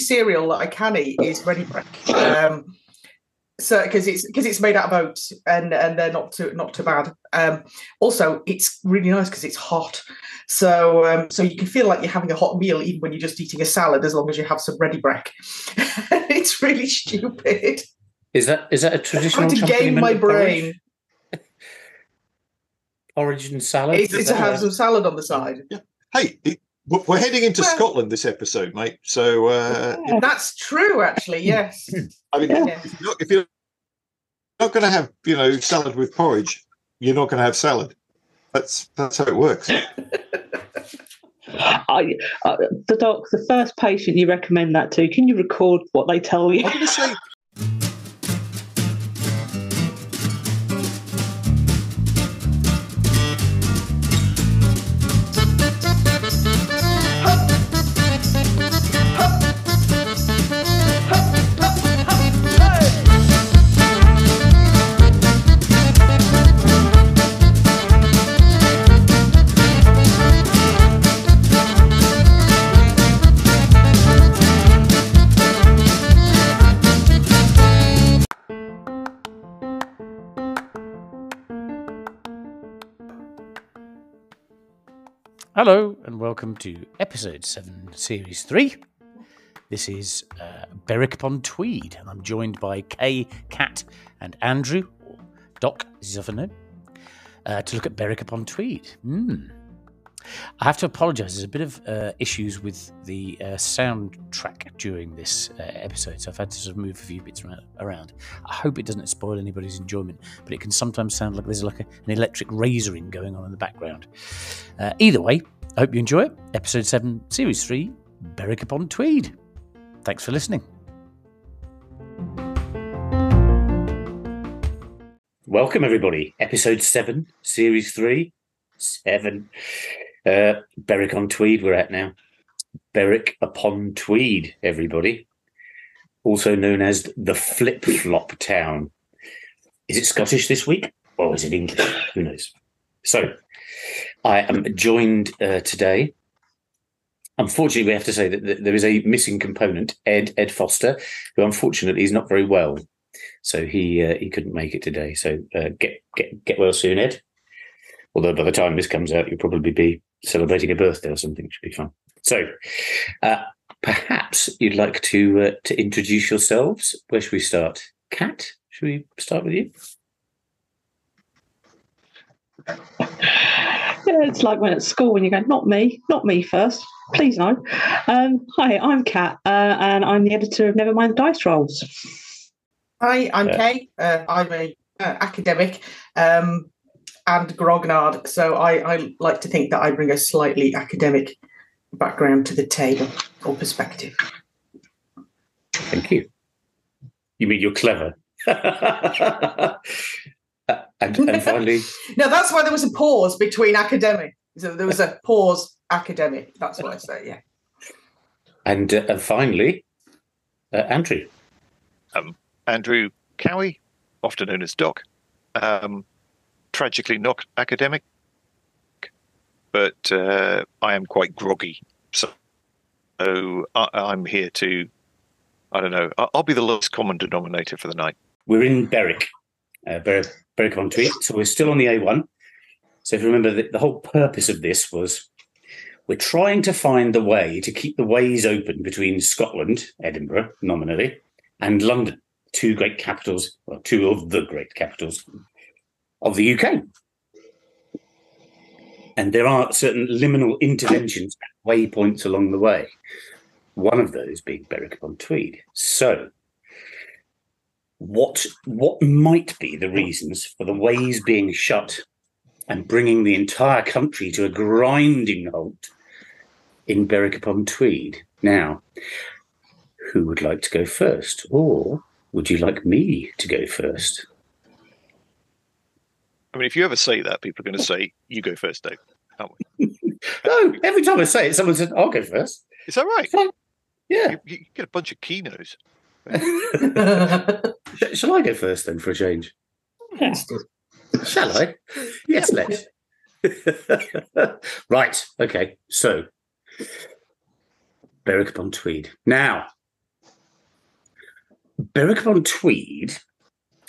cereal that I can eat is Ready Brek. Um, so because it's because it's made out of oats and and they're not too not too bad. Um, also, it's really nice because it's hot. So um, so you can feel like you're having a hot meal even when you're just eating a salad, as long as you have some Ready Brek. it's really stupid. Is that is that a traditional? I'm trying to game my brain. Origin salad. It's, it's to have some salad on the side. Yeah. Hey, it, we're heading into well, Scotland this episode, mate. So uh, that's true, actually. Yes. I mean, yeah. if, you're, if you're not going to have, you know, salad with porridge, you're not going to have salad. That's that's how it works. I, uh, the doc, the first patient you recommend that to, can you record what they tell you? I'm going to say Hello, and welcome to episode 7, series 3. This is uh, Berwick upon Tweed, and I'm joined by Kaye, Kat, and Andrew, or Doc, known, uh, to look at Berwick upon Tweed. Mm. I have to apologise. There's a bit of uh, issues with the uh, soundtrack during this uh, episode, so I've had to sort of move a few bits around. I hope it doesn't spoil anybody's enjoyment, but it can sometimes sound like there's like a, an electric razoring going on in the background. Uh, either way, I hope you enjoy it. Episode seven, series three, Berwick upon Tweed. Thanks for listening. Welcome, everybody. Episode seven, series three, seven. Uh, Berwick on Tweed, we're at now. Berwick upon Tweed, everybody. Also known as the Flip Flop Town. Is it Scottish this week? Or is it English? Who knows? So, I am joined uh, today. Unfortunately, we have to say that, there is a missing component, Ed Ed Foster, who unfortunately is not very well, so he uh, he couldn't make it today. So uh, get get get well soon, Ed. Although by the time this comes out, you'll probably be celebrating a birthday or something. It should be fun. So, uh, perhaps you'd like to uh, to introduce yourselves. Where should we start? Kat, should we start with you? Yeah, it's like when at school when you go, not me, not me first, please no. Um, hi, I'm Kat, uh, and I'm the editor of Never Mind the Dice Rolls. Hi, I'm Kaye. Uh, I'm a uh, academic. Um, and grognard. So I, I like to think that I bring a slightly academic background to the table or perspective. Thank you. You mean you're clever? and, and finally, no, that's why there was a pause between academic. So there was a pause academic. That's what I say. Yeah. And uh, and finally, uh, Andrew. Um, Andrew Cowie, often known as Doc. Um, tragically not academic, but uh, I am quite groggy. So, so I, am here to, I don't know, I'll, be the lowest common denominator for the night. We're in Berwick, uh, Berwick, Berwick on Tweed, so we're still on the A1. So if you remember, the, the whole purpose of this was we're trying to find the way to keep the ways open between Scotland, Edinburgh, nominally, and London, two great capitals, well, two of the great capitals of the UK. And there are certain liminal interventions at waypoints along the way. One of those being Berwick upon Tweed. So, what what might be the reasons for the ways being shut and bringing the entire country to a grinding halt in Berwick upon Tweed? Now, who would like to go first, or would you like me to go first? I mean, if you ever say that, people are going to say, "You go first, Dave." Aren't we? no, every time I say it, someone says, "I'll go first. Is that right? yeah, you, you, get a bunch of keynotes. Shall I go first then for a change? Yes. Shall I? Yes, let's. right. Okay. So, Berwick upon Tweed. Now, Berwick upon Tweed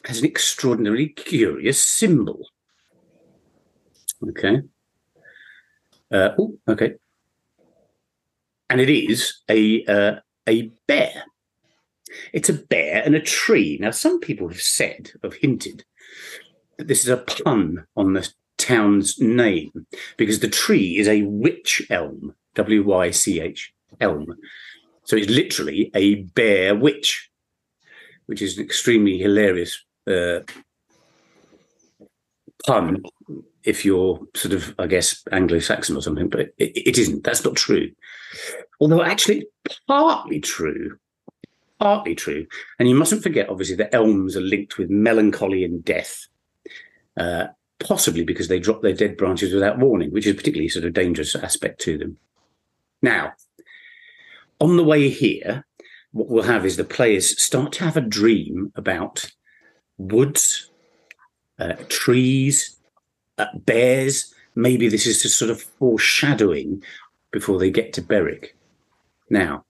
has an extraordinarily curious symbol. Okay. Uh, oh, okay. And it is a uh, a bear. It's a bear and a tree. Now, some people have said, have hinted, that this is a pun on the town's name because the tree is a witch elm, W Y C H elm. So it's literally a bear witch, which is an extremely hilarious uh, pun if you're sort of, I guess, Anglo-Saxon or something, but it, it isn't. That's not true. Although actually partly true, partly true. And you mustn't forget, obviously, that elms are linked with melancholy and death, uh, possibly because they drop their dead branches without warning, which is a particularly sort of dangerous aspect to them. Now, on the way here, what we'll have is the players start to have a dream about woods, uh, trees, uh, bears. Maybe this is just sort of foreshadowing before they get to Berwick. Now,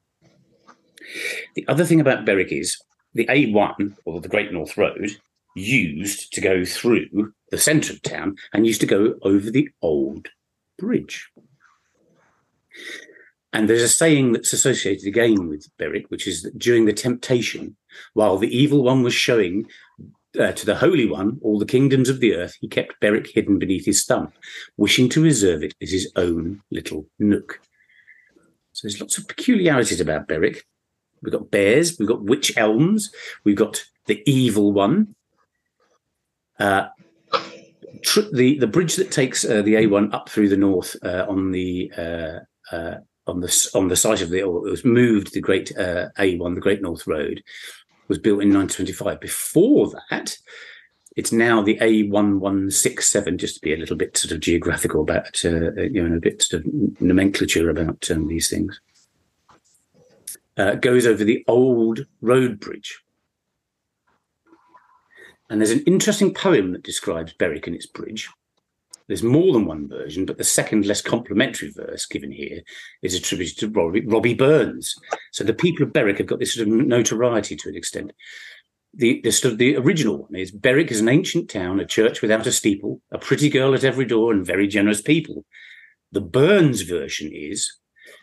the other thing about Berwick is the A1, or the Great North Road, used to go through the centre of town and used to go over the old bridge. And there's a saying that's associated again with Berwick, which is that during the temptation, while the evil one was showing uh, to the Holy One all the kingdoms of the earth, he kept Berwick hidden beneath his thumb, wishing to reserve it as his own little nook. So there's lots of peculiarities about Berwick. We've got bears, we've got witch elms, we've got the evil one. Uh, tr- the the bridge that takes uh, the A1 up through the north uh, on the uh, uh, on the on the site of the or it was moved the Great uh, A1, the Great North Road, was built in 1925. Before that, it's now the A1167, just to be a little bit sort of geographical about, uh, you know, a bit sort of nomenclature about um, these things. Uh, goes over the old road bridge. And there's an interesting poem that describes Berwick and its bridge. There's more than one version, but the second, less complimentary verse given here is attributed to Robbie, Robbie Burns. So the people of Berwick have got this sort of notoriety to an extent. The, the, sort of the original one is Berwick is an ancient town, a church without a steeple, a pretty girl at every door, and very generous people. The Burns version is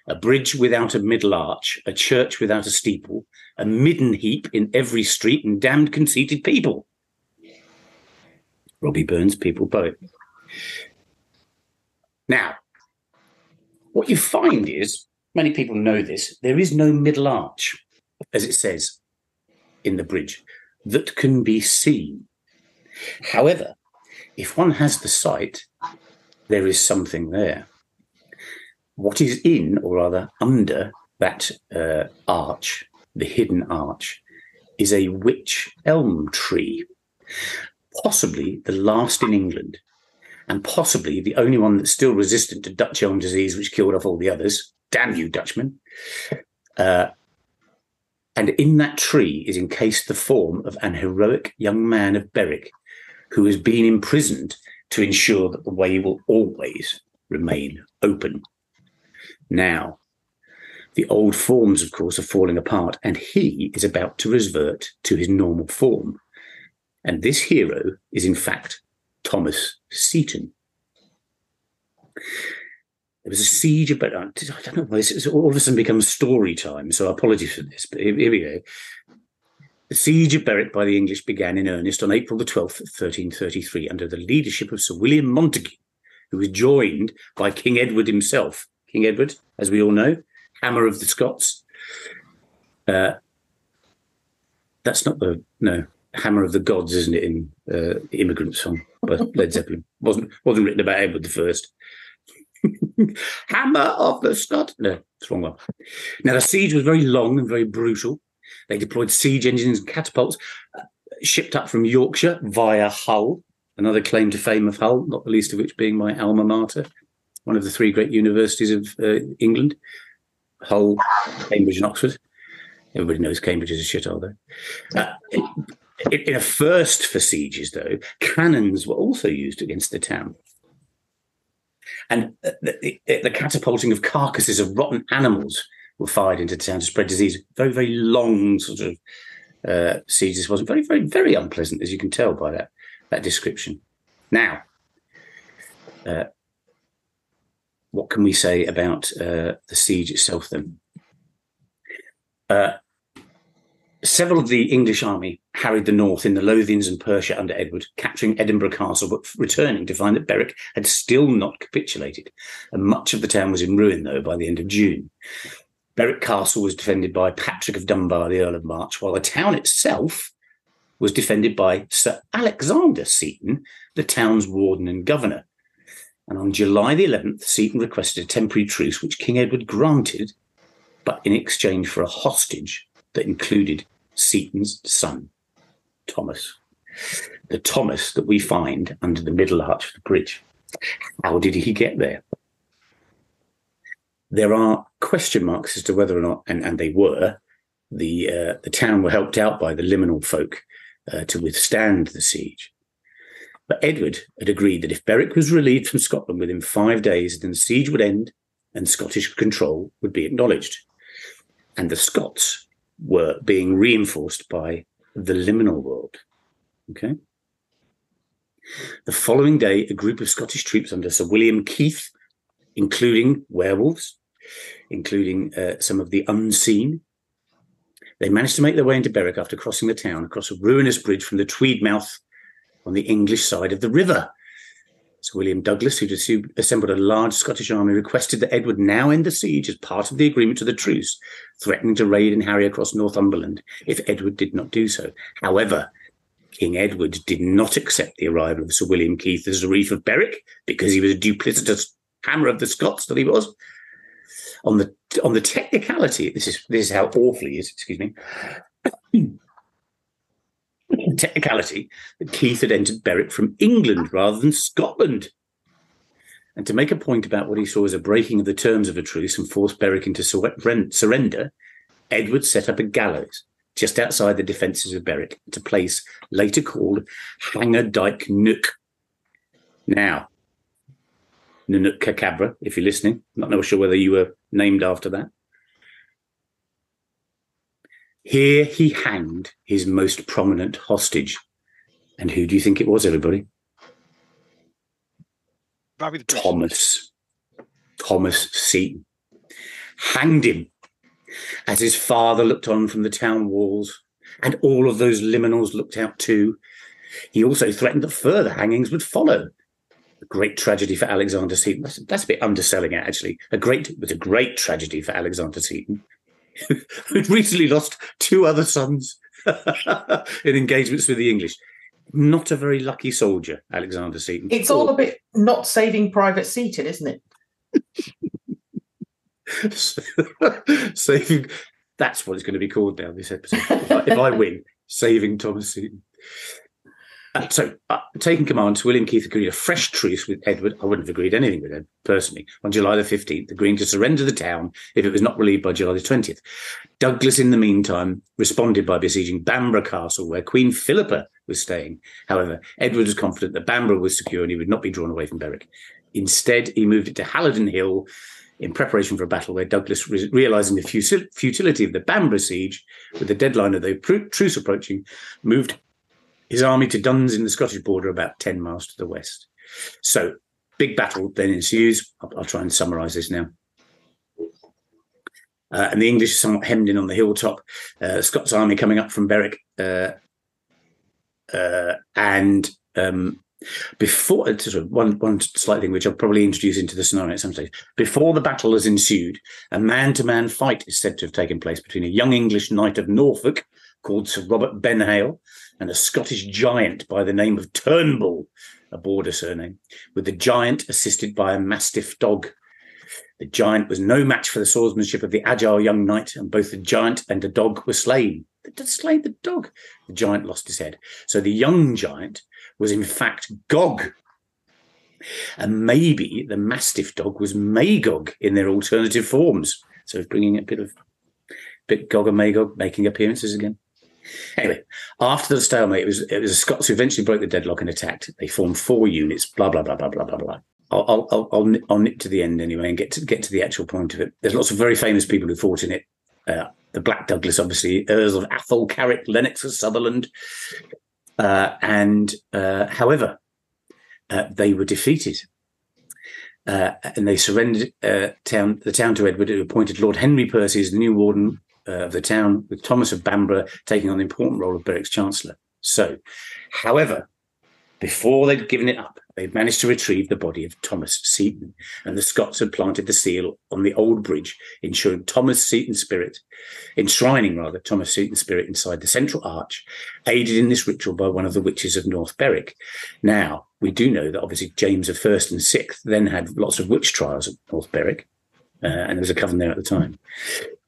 a bridge without a middle arch, a church without a steeple, a midden heap in every street, and damned conceited people. Robbie Burns, people poet. Now, what you find is many people know this there is no middle arch, as it says in the bridge, that can be seen. However, if one has the sight, there is something there. What is in, or rather under, that uh, arch, the hidden arch, is a wych elm tree, possibly the last in England and possibly the only one that's still resistant to Dutch elm disease, which killed off all the others. Damn you, Dutchmen. Uh, and in that tree is encased the form of an heroic young man of Berwick who has been imprisoned to ensure that the way will always remain open. Now, the old forms, of course, are falling apart, and he is about to revert to his normal form. And this hero is, in fact, Thomas Seton. There was a siege about, I don't know why this all of a sudden becomes story time, so apologies for this, but here, here we go. The siege of Berwick by the English began in earnest on April the 12th, 1333, under the leadership of Sir William Montague, who was joined by King Edward himself. King Edward, as we all know, Hammer of the Scots. Uh, that's not the, no, Hammer of the Gods, isn't it, in uh, Immigrant Song by Led Zeppelin? wasn't wasn't written about Edward the First. Hammer of the Scott. No, it's wrong one. Now the siege was very long and very brutal. They deployed siege engines and catapults, uh, shipped up from Yorkshire via Hull. Another claim to fame of Hull, not the least of which being my alma mater, one of the three great universities of uh, England, Hull, Cambridge, and Oxford. Everybody knows Cambridge is a shit, although. Uh, in a first for sieges, though, cannons were also used against the town. And the, the, the, catapulting of carcasses of rotten animals were fired into town to spread disease. Very, very long sort of uh, siege this was. Very, very, very unpleasant, as you can tell by that that description. Now, uh, what can we say about uh, the siege itself then? Uh, several of the English army harried the north in the Lothians and Persia under Edward, capturing Edinburgh Castle, but returning to find that Berwick had still not capitulated. And much of the town was in ruin, though, by the end of June. Berwick Castle was defended by Patrick of Dunbar, the Earl of March, while the town itself was defended by Sir Alexander Seton, the town's warden and governor. And on July the 11th, Seton requested a temporary truce, which King Edward granted, but in exchange for a hostage that included Seton's son, Thomas. The Thomas that we find under the Middle Arch of the Bridge. How did he get there? There are question marks as to whether or not, and, and they were, the uh, the town were helped out by the liminal folk uh, to withstand the siege. But Edward had agreed that if Berwick was relieved from Scotland within five days, then the siege would end and Scottish control would be acknowledged. And the Scots were being reinforced by the liminal world. Okay. The following day, a group of Scottish troops under Sir William Keith, including werewolves, including uh, some of the unseen, they managed to make their way into Berwick after crossing the town across a ruinous bridge from the Tweed mouth on the English side of the river. Sir William Douglas, who'd assembled a large Scottish army, requested that Edward now end the siege as part of the agreement to the truce, threatening to raid and harry across Northumberland if Edward did not do so. However, King Edward did not accept the arrival of Sir William Keith as a reef of Berwick because he was a duplicitous hammer of the Scots that he was. On the on the technicality, this is this is how awful he is. Excuse me. Technicality that Keith had entered Berwick from England rather than Scotland. And to make a point about what he saw as a breaking of the terms of a truce and forced Berwick into surrender, Edward set up a gallows just outside the defences of Berwick at a place later called Hang-a-Dyke Neuk. Now, Nanook Cabra, if you're listening, not sure whether you were named after that. Here he hanged his most prominent hostage. And who do you think it was, everybody? Thomas. Thomas Seton. Hanged him as his father looked on from the town walls, and all of those liminals looked out too. He also threatened that further hangings would follow. A great tragedy for Alexander Seton. That's, that's a bit underselling it, actually. A great, it was a great tragedy for Alexander Seton who'd recently lost two other sons in engagements with the English. Not a very lucky soldier, Alexander Seton. It's all a bit not saving Private Seton, isn't it? saving. That's what it's going to be called now. This episode. If I, if I win, saving Thomas Seton. Uh, so, uh, taking command, William Keith agreed a fresh truce with Edward. I wouldn't have agreed anything with him personally on July the 15th, agreeing to surrender the town if it was not relieved by July the 20th. Douglas, in the meantime, responded by besieging Bamborough Castle, where Queen Philippa was staying. However, Edward was confident that Bamborough was secure and he would not be drawn away from Berwick. Instead, he moved it to Halidon Hill in preparation for a battle where Douglas, re- realizing the futility of the Bamborough siege, with the deadline of the truce approaching, moved his army to Duns in the Scottish border, about 10 miles to the west. So, big battle then ensues. I'll, I'll try and summarize this now. Uh, and the English are somewhat hemmed in on the hilltop. Uh, Scots army coming up from Berwick. Uh, uh and um, before sort of one one slight thing which I'll probably introduce into the scenario at some stage. Before the battle has ensued, a man-to-man fight is said to have taken place between a young English knight of Norfolk called Sir Robert Benhale and a Scottish giant by the name of Turnbull, a border surname, with the giant assisted by a mastiff dog. The giant was no match for the swordsmanship of the agile young knight, and both the giant and the dog were slain. They slain the dog. The giant lost his head. So the young giant was in fact Gog. And maybe the mastiff dog was Magog in their alternative forms. So bringing a bit of bit Gog and Magog making appearances again. Anyway, after the stalemate, it was it was the Scots who eventually broke the deadlock and attacked. They formed four units. Blah blah blah blah blah blah blah. I'll I'll I'll, I'll nip to the end anyway and get to get to the actual point of it. There's lots of very famous people who fought in it. Uh, the Black Douglas, obviously, Earls of Athol, Carrick, Lennox of Sutherland. Uh, and uh, however, uh, they were defeated. Uh, and they surrendered uh, town, the town to Edward, who appointed Lord Henry Percy as the new warden uh, of the town, with Thomas of Bamborough taking on the important role of Berwick's chancellor. So, however, before they'd given it up, they'd managed to retrieve the body of Thomas Seton, and the Scots had planted the seal on the old bridge, ensuring Thomas Seton's spirit, enshrining rather Thomas Seton's spirit inside the central arch, aided in this ritual by one of the witches of North Berwick. Now, we do know that obviously James I and VI then had lots of witch trials at North Berwick, uh, and there was a coven there at the time.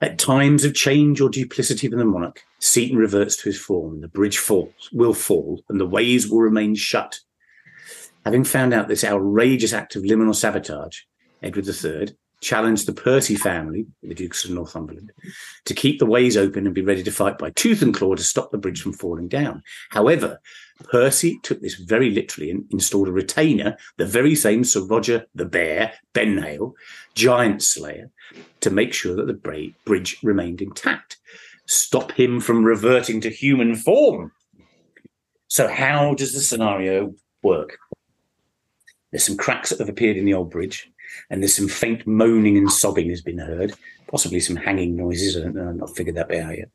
At times of change or duplicity of the monarch, Seton reverts to his form, the bridge falls, will fall, and the ways will remain shut. Having found out this outrageous act of liminal sabotage, Edward III challenged the Percy family, the Dukes of Northumberland, to keep the ways open and be ready to fight by tooth and claw to stop the bridge from falling down. However, Percy took this very literally and installed a retainer, the very same Sir Roger the Bear, Benhale, giant slayer, to make sure that the bridge remained intact. Stop him from reverting to human form. So, how does the scenario work? There's some cracks that have appeared in the old bridge, and there's some faint moaning and sobbing has been heard, possibly some hanging noises. I don't know, I've not figured that bit out yet.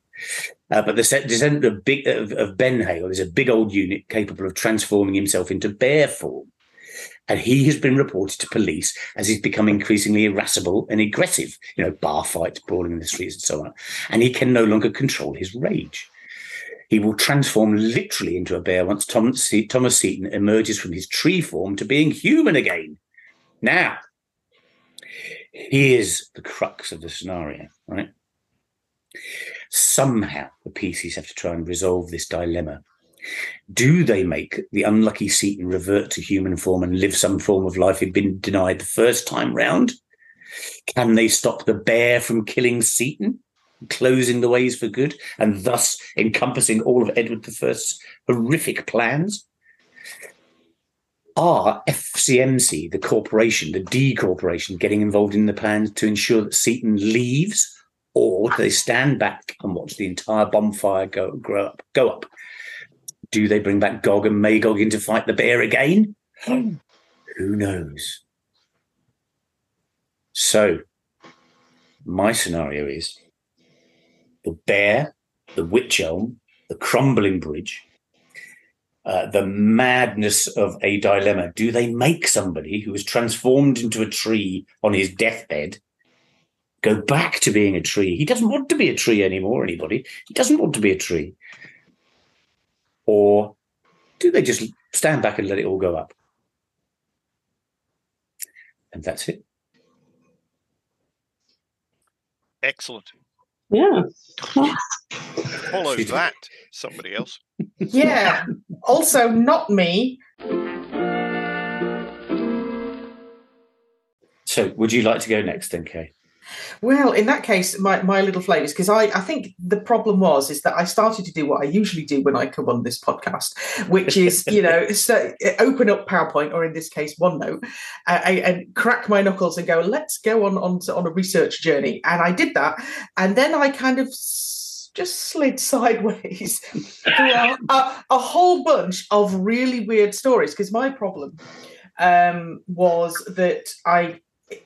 Uh, but the descendant of, big, of, of Benhale is a big old unit capable of transforming himself into bear form. And he has been reported to police as he's become increasingly irascible and aggressive, you know, bar fights, brawling in the streets, and so on. And he can no longer control his rage. He will transform literally into a bear once Thomas, Thomas Seton emerges from his tree form to being human again. Now, here's the crux of the scenario, right? Somehow the PCs have to try and resolve this dilemma. Do they make the unlucky Seton revert to human form and live some form of life he'd been denied the first time round? Can they stop the bear from killing Seton, closing the ways for good, and thus encompassing all of Edward I's horrific plans? Are FCMC, the corporation, the D corporation, getting involved in the plans to ensure that Seton leaves or do they stand back and watch the entire bonfire go grow up, go up? Do they bring back Gog and Magog in to fight the bear again? Who knows? So, my scenario is the bear, the witch elm, the crumbling bridge, uh, the madness of a dilemma. Do they make somebody who is transformed into a tree on his deathbed go back to being a tree. He doesn't want to be a tree anymore, anybody. He doesn't want to be a tree. Or do they just stand back and let it all go up? And that's it. Excellent. Yeah. Follow that, somebody else. Yeah. also, not me. So, would you like to go next, then, Kaye? Well, in that case, my, my little flavors, because I, I think the problem was is that I started to do what I usually do when I come on this podcast, which is, you know, so open up PowerPoint or in this case OneNote uh, and crack my knuckles and go, let's go on, on, on a research journey. And I did that. And then I kind of just slid sideways through a, a, a, whole bunch of really weird stories. Because my problem um, was that I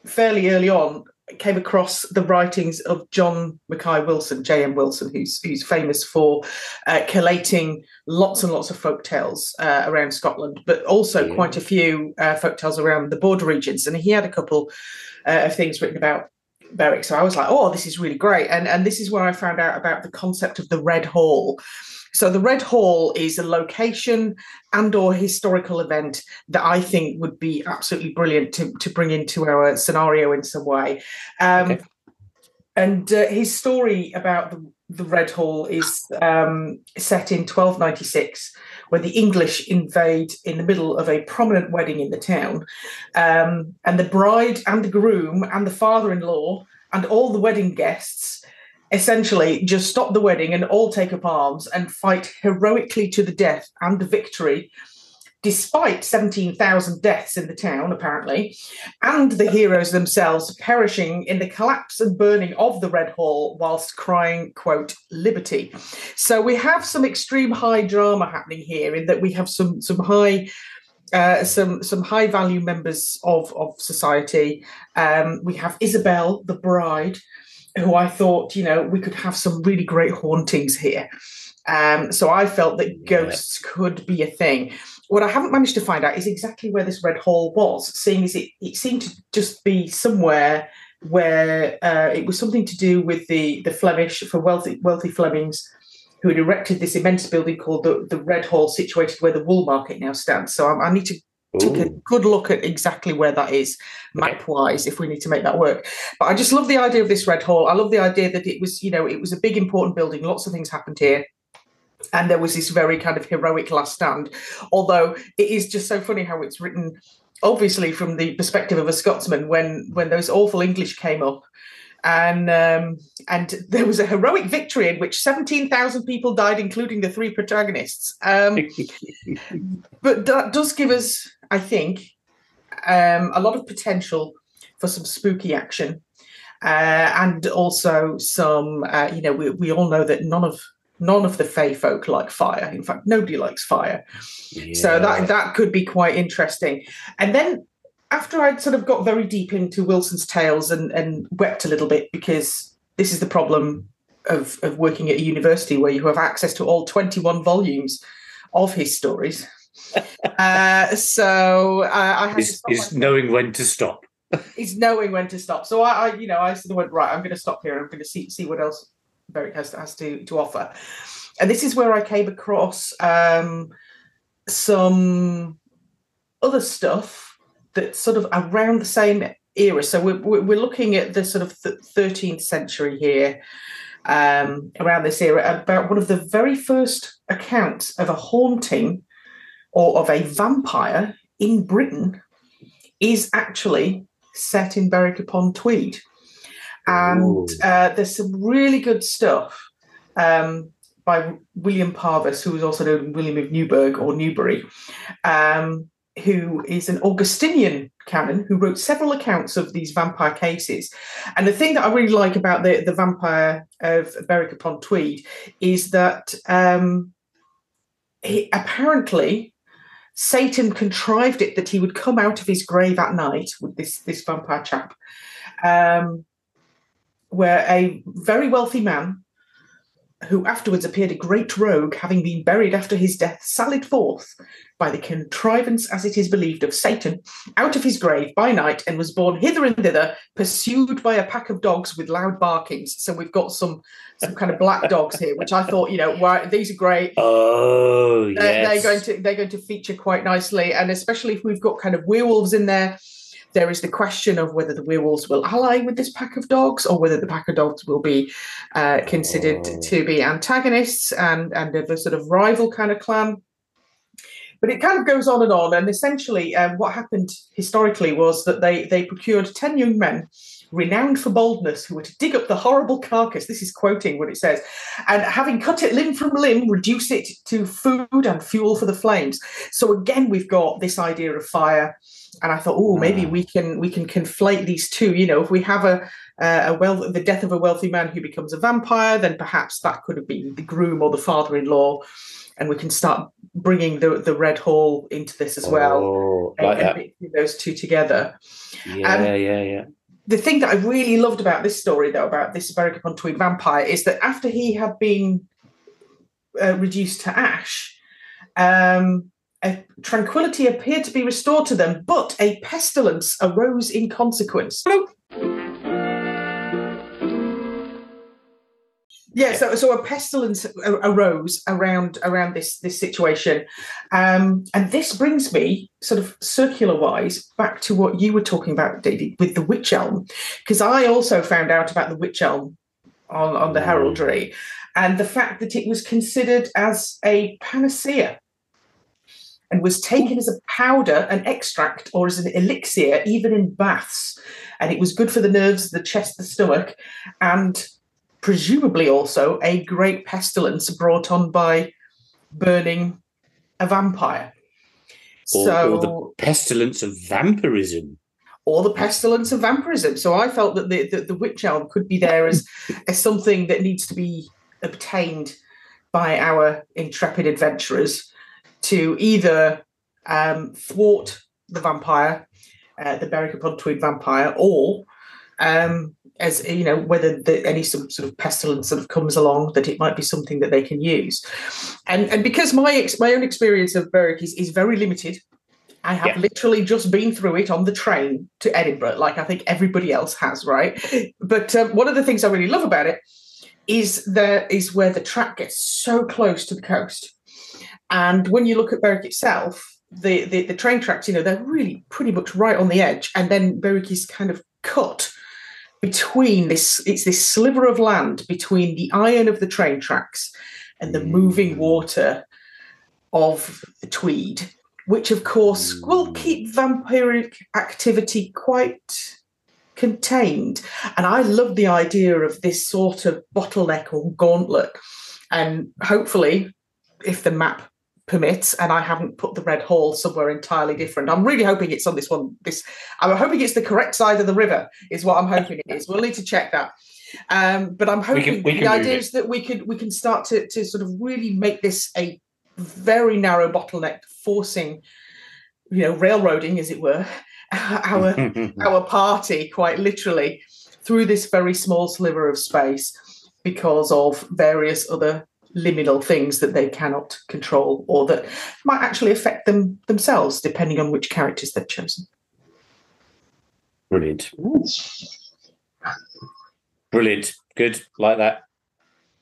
fairly early on came across the writings of John Mackay Wilson, J.M. Wilson, who's who's famous for uh, collating lots and lots of folk tales uh, around Scotland, but also yeah. quite a few uh, folk tales around the border regions. And he had a couple uh, of things written about Berwick. So I was like, oh, this is really great. And and this is where I found out about the concept of the Red Hall. So the Red Hall is a location and or historical event that I think would be absolutely brilliant to, to bring into our scenario in some way. Um, okay. And uh, his story about the, the Red Hall is um, set in 1296, when the English invade in the middle of a prominent wedding in the town. Um, and the bride and the groom and the father in law and all the wedding guests essentially just stop the wedding and all take up arms and fight heroically to the death and the victory despite 17,000 deaths in the town, apparently, and the heroes themselves perishing in the collapse and burning of the Red Hall whilst crying, quote, liberty. So we have some extreme high drama happening here in that we have some some high uh, some some high value members of of society. Um, we have Isabel, the bride, who I thought you know we could have some really great hauntings here. Um, so I felt that ghosts could be a thing. What I haven't managed to find out is exactly where this red hall was, seeing as it, it seemed to just be somewhere where uh, it was something to do with the the Flemish for wealthy wealthy Flemings who had erected this immense building called the, the Red Hall, situated where the wool market now stands. So I, I need to take a good look at exactly where that is map wise if we need to make that work. But i just love the idea of this red hall i love the idea that it was you know it was a big important building. Lots of things happened here. And there was this very kind of heroic last stand. Although it is just so funny how it's written obviously from the perspective of a scotsman when when those awful english came up. And um, and there was a heroic victory in which 17,000 people died including the three protagonists. Um, but that does give us, I think, um, a lot of potential for some spooky action, uh, and also some. Uh, you know, we, we all know that none of none of the Fey folk like fire. In fact, nobody likes fire. So that that could be quite interesting. And then after I'd sort of got very deep into Wilson's tales and and wept a little bit because this is the problem of of working at a university where you have access to all 21 volumes of his stories. Uh, so uh, I had is, is knowing when to stop. is knowing when to stop. So I, I you know, I sort of went right. I'm going to stop here. I'm going to see see what else Berwick has has to to offer. And this is where I came across um, some other stuff that's sort of around the same era. So we're we're we're looking at the sort of th- 13th century here. Um, around this era, about one of the very first accounts of a haunting or of a vampire in Britain is actually set in Berwick upon Tweed. And uh, there's some really good stuff um, by William Parvus, who was also known as William of Newburgh or Newbury, um, who is an Augustinian canon who wrote several accounts of these vampire cases. And the thing that I really like about the, the vampire of Berwick upon Tweed is that um, he, apparently Satan contrived it that he would come out of his grave at night with this this vampire chap, um, where a very wealthy man, who afterwards appeared a great rogue, having been buried after his death, sallied forth by the contrivance, as it is believed, of Satan, out of his grave by night, and was borne hither and thither, pursued by a pack of dogs with loud barkings. So we've got some some kind of black dogs here, which I thought, you know, these are great Oh, they're, yes. they're going to they're going to feature quite nicely and especially if we've got kind of werewolves in there there is the question of whether the werewolves will ally with this pack of dogs or whether the pack of dogs will be uh, considered Oh. to be antagonists and and of a sort of rival kind of clan but it kind of goes on and on and essentially um, what happened historically was that they they procured 10 young men renowned for boldness who were to dig up the horrible carcass this is quoting what it says and having cut it limb from limb, reduce it to food and fuel for the flames. So again, we've got this idea of fire, and I thought, oh, maybe Ah. we can we can conflate these two. You know, if we have a uh, a well the death of a wealthy man who becomes a vampire, then perhaps that could have been the groom or the father-in-law, and we can start bringing the the red hall into this as well. Oh, and- like and that. those two together Yeah, Um, yeah, yeah. the thing that I really loved about this story, though, about this Berwick upon Tweed vampire, is that after he had been uh, reduced to ash, um, a tranquility appeared to be restored to them, but a pestilence arose in consequence. Yeah, so so a pestilence arose around around this this situation, um, and this brings me sort of circular wise back to what you were talking about, David, with the witch elm, because I also found out about the witch elm on on the Mm. heraldry, and the fact that it was considered as a panacea and was taken as a powder, an extract, or as an elixir, even in baths, and it was good for the nerves, the chest, the stomach, and presumably also a great pestilence brought on by burning a vampire. or, so or the pestilence of vampirism. or the pestilence of vampirism. So I felt that the, the, the witch elm could be there as, as something that needs to be obtained by our intrepid adventurers to either um, thwart the vampire, uh, the Berwick upon Tweed vampire, or um, as you know, whether the, any some sort of pestilence sort of comes along, that it might be something that they can use. And and because my ex- my own experience of Berwick is, is very limited, I have Yeah. literally just been through it on the train to Edinburgh, like I think everybody else has, right? But um, one of the things I really love about it is there is where the track gets so close to the coast, and when you look at Berwick itself, the, the the train tracks, you know, they're really pretty much right on the edge, and then Berwick is kind of cut between this. It's this sliver of land between the iron of the train tracks and the moving mm. water of the Tweed, which of course will mm. keep vampiric activity quite contained. And I love the idea of this sort of bottleneck or gauntlet. And hopefully, if the map permits, and I haven't put the red hall somewhere entirely different, I'm really hoping it's on this one. This I'm hoping it's the correct side of the river, is what I'm hoping it is. We'll need to check that. Um, but I'm We hoping can- we the can move idea is that we can we can start to to sort of really make this a very narrow bottleneck, forcing you know railroading, as it were, our our party quite literally through this very small sliver of space because of various other liminal things that they cannot control or that might actually affect them themselves depending on which characters they've chosen Brilliant. Brilliant. Good. Like that.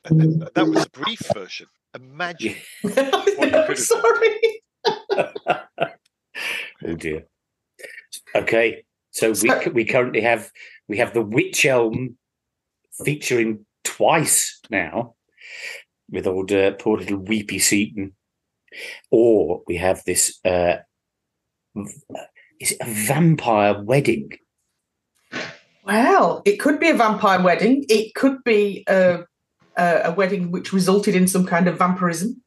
That was a brief version. Imagine. you could sorry Oh dear. Okay. So we So- we currently have we have the Witch Elm featuring twice now with old uh, poor little Weepy Seton, or we have this uh, is it a vampire wedding? well it could be a vampire wedding it could be a, a, a wedding which resulted in some kind of vampirism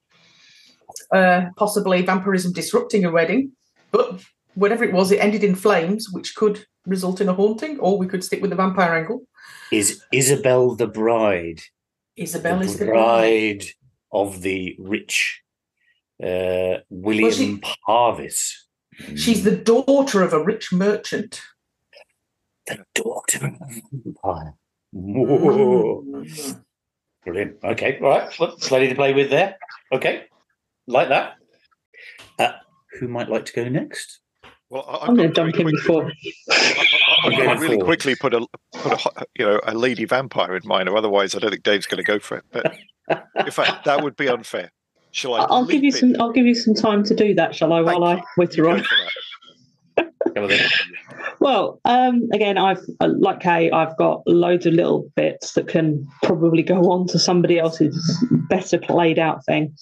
uh, possibly vampirism disrupting a wedding but whatever it was it ended in flames which could result in a haunting or we could stick with the vampire angle Is Isabel the bride? Isabel is the the bride bride of the rich uh, William she- Parvus. she's the daughter of a rich merchant the daughter of a vampire. Whoa. Mm. Brilliant. Okay, all right. Well, plenty to play with there. Okay, like that. Uh, who might like to go next? Well, I- I've I'm going to got dump him before. I- I- I'm going got really forward. quickly put a put a you know a lady vampire in mind, or otherwise I don't think Dave's going to go for it. But in fact, that would be unfair. Shall I? I'll give you leap some. I'll give you some time to do that, shall I? Thank While you. I witter on. for that. Come on then. Well, um, again, I've uh, like Kaye, I've got loads of little bits that can probably go on to somebody else's better played out thing.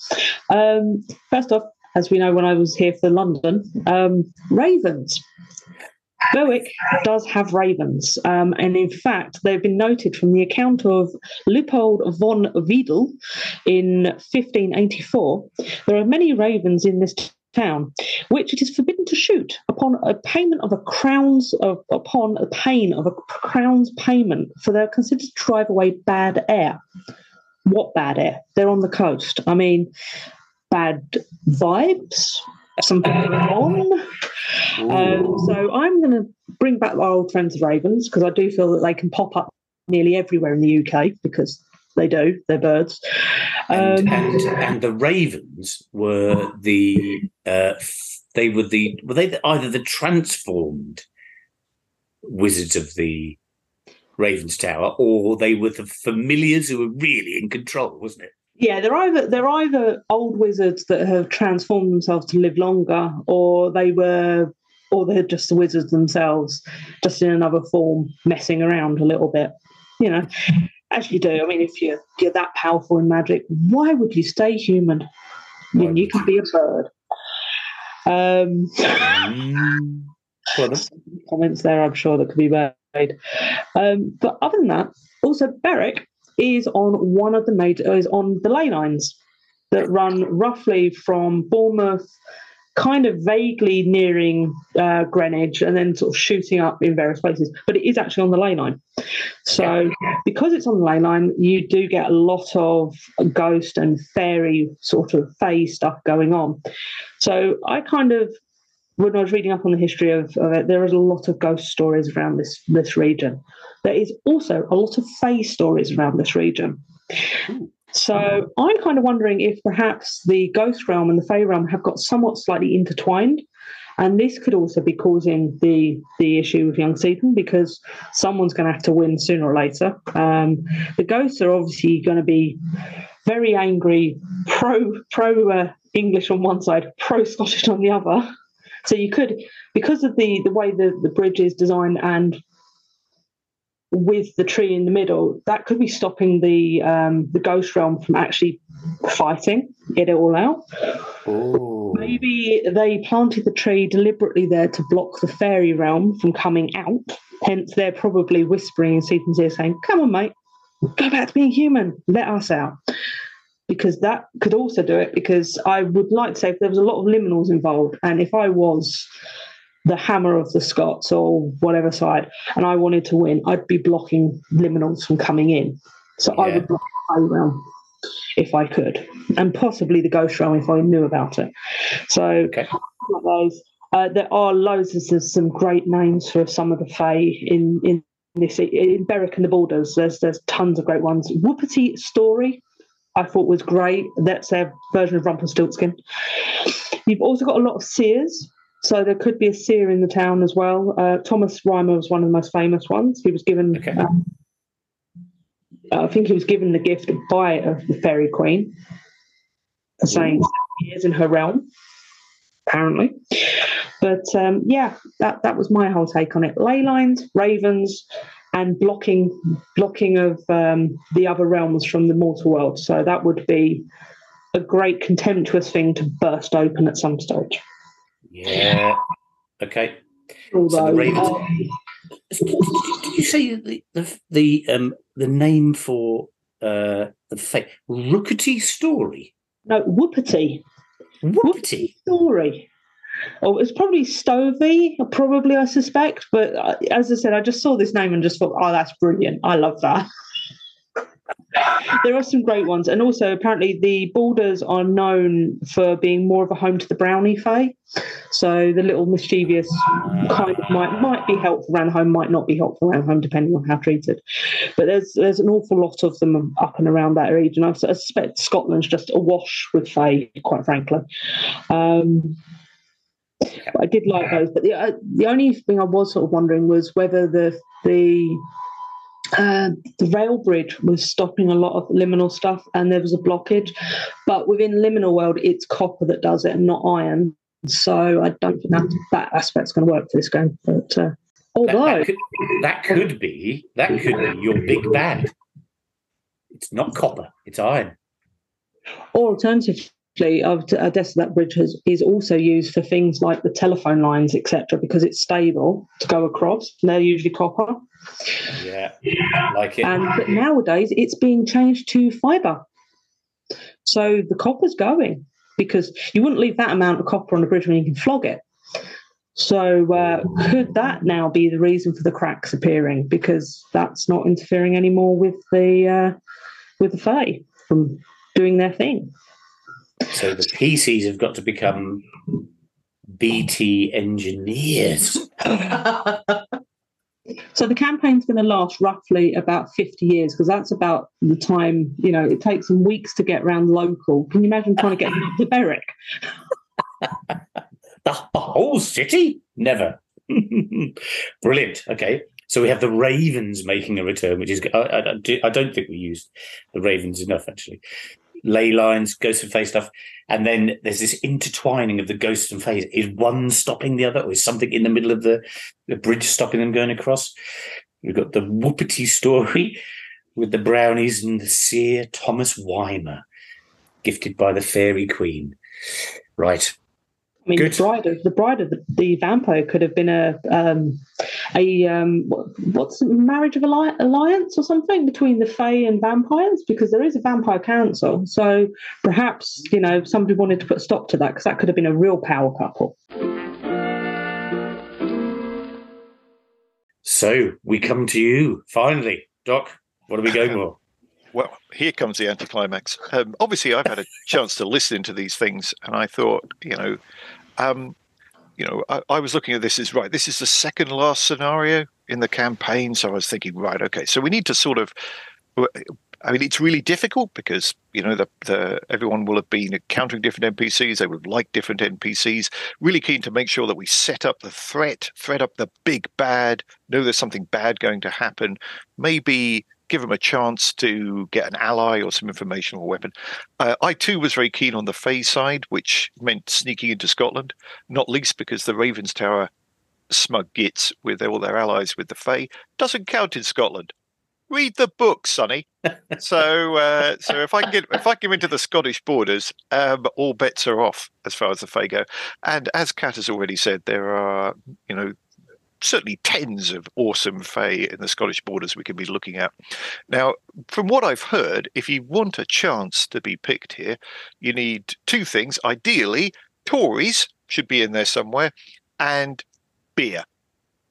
Um, first off, as we know, when I was here for London, um, ravens. Berwick does have ravens, um, and in fact, they've been noted from the account of Lupold von Wedel in 1584. There are many ravens in this town, which it is forbidden to shoot upon a payment of a crown's of, upon a pain of a crown's payment, for they're considered to drive away bad air. What bad air? They're on the coast. I mean, bad vibes. Something going on. Um, so I'm going to bring back our old friends the ravens because I do feel that they can pop up nearly everywhere in the UK because they do. They're birds. and, Um, and and the Ravens were the uh, they were the were they the, either the transformed wizards of the Ravens Tower or they were the familiars who were really in control, wasn't it? Yeah, they're either they're either old wizards that have transformed themselves to live longer, or they were, or they're just the wizards themselves, just in another form, messing around a little bit. You know, as you do. I mean, if you're you're that powerful in magic, why would you stay human when you can be a bird? Um, Mm. Comments there, I'm sure that could be made. Um, but other than that, also Berwick is on one of the major is on the ley lines that run roughly from Bournemouth, kind of vaguely nearing uh, Greenwich and then sort of shooting up in various places, but it is actually on the ley line. So, because it's on the ley line, you do get a lot of ghost and fairy sort of phase stuff going on. So, I kind of when I was reading up on the history of, of, it, there is a lot of ghost stories around this this region. There is also a lot of fae stories around this region. So I'm kind of wondering if perhaps the ghost realm and the fae realm have got somewhat slightly intertwined. And this could also be causing the the issue with young Seton because someone's going to have to win sooner or later. Um, the ghosts are obviously going to be very angry, pro pro uh, English on one side, pro Scottish on the other. So you could, because of the the way the, the bridge is designed and with the tree in the middle, that could be stopping the um, the ghost realm from actually fighting get it all out. Oh. Maybe they planted the tree deliberately there to block the fairy realm from coming out. Hence, they're probably whispering in Seton's ear, saying, "Come on, mate, go back to being human. Let us out." Because that could also do it. Because I would like to say if there was a lot of liminals involved, and if I was the hammer of the Scots or whatever side, and I wanted to win, I'd be blocking liminals from coming in. So I would block the high realm if I could, and possibly the ghost realm if I knew about it. So Okay. those. Uh, there are loads of there's some great names for some of the Fae in in this in Berwick and the Borders. There's there's tons of great ones. Whuppity Stoorie, I thought was great. That's their version of Rumpelstiltskin. You've also got a lot of seers. So there could be a seer in the town as well. Uh, Thomas Rhymer was one of the most famous ones. He was given, Okay. um, I think he was given the gift by the fairy queen, saying he is in her realm, apparently. But um, yeah, that that was my whole take on it. Ley lines, ravens, and blocking blocking of um, the other realms from the mortal world. So that would be a great contemptuous thing to burst open at some stage. Yeah. Okay. Although, the ravens- uh, Did you say the the the um the name for uh the fake Rookety story? no, whoopity Whoopity. story. Oh, it's probably Stovey, probably I suspect. But uh, as I said, I just saw this name and just thought, oh, that's brilliant. I love that. There are some great ones, and also apparently the borders are known for being more of a home to the brownie fae. So the little mischievous kind of might might be helpful around home, might not be helpful around home, depending on how treated. But there's there's an awful lot of them up and around that region. I suspect Scotland's just awash with fae, quite frankly. Um, I did like those. But the uh, the only thing I was sort of wondering was whether the the uh, the rail bridge was stopping a lot of liminal stuff, and there was a blockage. But within liminal world, it's copper that does it, and not iron. So I don't think that that aspect's going to work for this game. But uh, That, although that could that could be that could be your big bad. It's not copper, it's iron. Or alternatively, I've I guess that bridge has, is also used for things like the telephone lines, etc., because it's stable to go across. And they're usually copper. Yeah. Like it. And but nowadays, it's being changed to fibre. So the copper's going because you wouldn't leave that amount of copper on a bridge when you can flog it. So uh, could that now be the reason for the cracks appearing because that's not interfering anymore with the uh, with the Fae from doing their thing? So the PCs have got to become BT engineers. So the campaign's going to last roughly about 50 years because that's about the time, you know, it takes them weeks to get around local. Can you imagine trying to get them up to Berwick? The whole city? Never. Brilliant. Okay. So we have the Ravens making a return, which is I, I I don't think we used the Ravens enough actually. Ley lines, ghosts and face stuff, and then there's this intertwining of the ghosts and face. Is one stopping the other, or is something in the middle of the, the bridge stopping them going across? We've got the Whuppity Stoorie with the brownies and the seer Thomas Weimer, gifted by the fairy queen. Right. I mean, Good. the bride of the bride of the, the vampire could have been a um, a um, what's it, marriage of alli- alliance or something between the Fae and vampires because there is a vampire council. So perhaps you know somebody wanted to put a stop to that because that could have been a real power couple. So we come to you finally, Doc. What are we going for? Well, here comes the anticlimax. Um, obviously, I've had a chance to listen to these things, and I thought, you know, um, you know, I, I was looking at this as right. This is the second last scenario in the campaign, so I was thinking, right, okay, so we need to sort of. I mean, it's really difficult because you know the, the everyone will have been encountering different NPCs. They would like different NPCs. Really keen to make sure that we set up the threat, thread up the big bad. Know there's something bad going to happen. Maybe give them a chance to get an ally or some information or weapon. Uh, I too was very keen on the Fey side, which meant sneaking into Scotland, not least because the Ravens Tower smug gits with all their allies with the Fey doesn't count in Scotland. Read the book, Sonny. so, uh, so if I can get if I can get into the Scottish borders, um, all bets are off as far as the Fey go. And as Kat has already said, there are you know certainly tens of awesome Fae in the Scottish borders we can be looking at. Now, from what I've heard, if you want a chance to be picked here, you need two things. Ideally, Tories should be in there somewhere, and beer.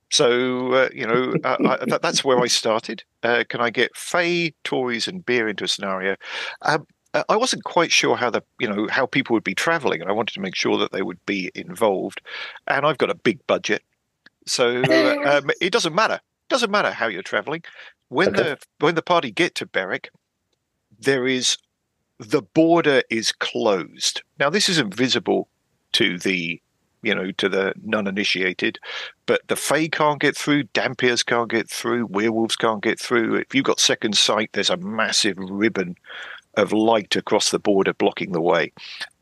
So uh, you know uh, I, that, that's where I started. Uh, can I get Fae, Tories, and beer into a scenario? Um, uh, I wasn't quite sure how the you know how people would be travelling, and I wanted to make sure that they would be involved. And I've got a big budget, so uh, um, it doesn't matter. Doesn't matter how you're travelling. When Okay. the when the party get to Berwick, there is the border is closed. Now this isn't visible to the you know to the non-initiated, but the Fae can't get through, Dampiers can't get through, werewolves can't get through. If you've got second sight, there's a massive ribbon of light across the border blocking the way.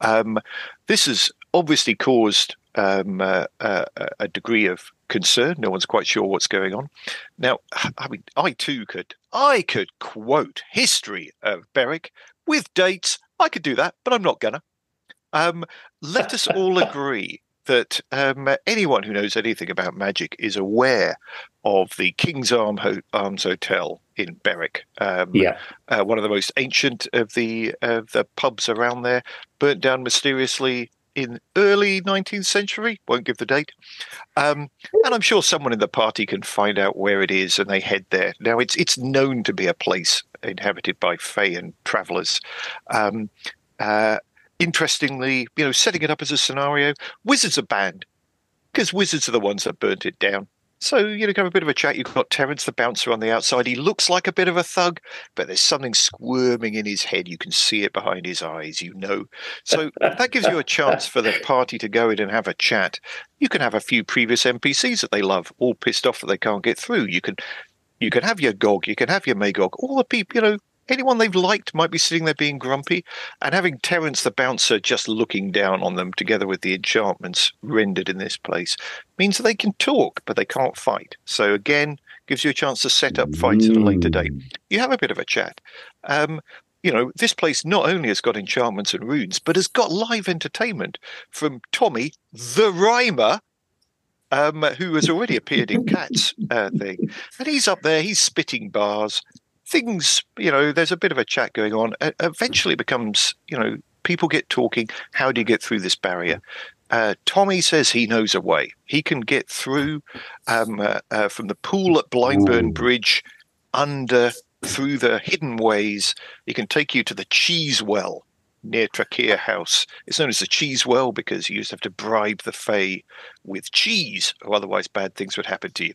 Um, this has obviously caused um, uh, uh, a degree of concern. No one's quite sure what's going on. Now, I mean, I too could, I could quote history of Berwick with dates. I could do that, but I'm not gonna. Um, let us all agree that um, anyone who knows anything about magic is aware of the King's Arm Ho- Arms Hotel in Berwick. Um, Yeah. uh, one of the most ancient of the of the pubs around there, burnt down mysteriously in early 19th century. Won't give the date. Um, and I'm sure someone in the party can find out where it is, and they head there. Now it's it's known to be a place inhabited by Fey and travellers. Um, uh, interestingly, you know, setting it up as a scenario, wizards are banned because wizards are the ones that burnt it down. So, you know, have a bit of a chat. You've got Terence the bouncer on the outside. He looks like a bit of a thug, but there's something squirming in his head. You can see it behind his eyes, you know. So that gives you a chance for the party to go in and have a chat. You can have a few previous NPCs that they love, all pissed off that they can't get through. You can you can have your Gog, you can have your Magog, all the people, you know, anyone they've liked might be sitting there being grumpy, and having Terence the bouncer just looking down on them together with the enchantments rendered in this place means that they can talk, but they can't fight. So again, gives you a chance to set up fights at a later date. You have a bit of a chat. Um, you know, this place not only has got enchantments and runes, but has got live entertainment from Tommy the Rhymer, um, who has already appeared in Kat's uh, thing. And he's up there, he's spitting bars. Things, you know, there's a bit of a chat going on. Uh, eventually becomes, you know, people get talking. How do you get through this barrier? Uh, Tommy says he knows a way. He can get through um, uh, uh, from the pool at Blindburn Ooh. Bridge under through the hidden ways. He can take you to the Cheese Well near Traquair House. It's known as the Cheese Well because you used to have to bribe the Fae with cheese, or otherwise bad things would happen to you.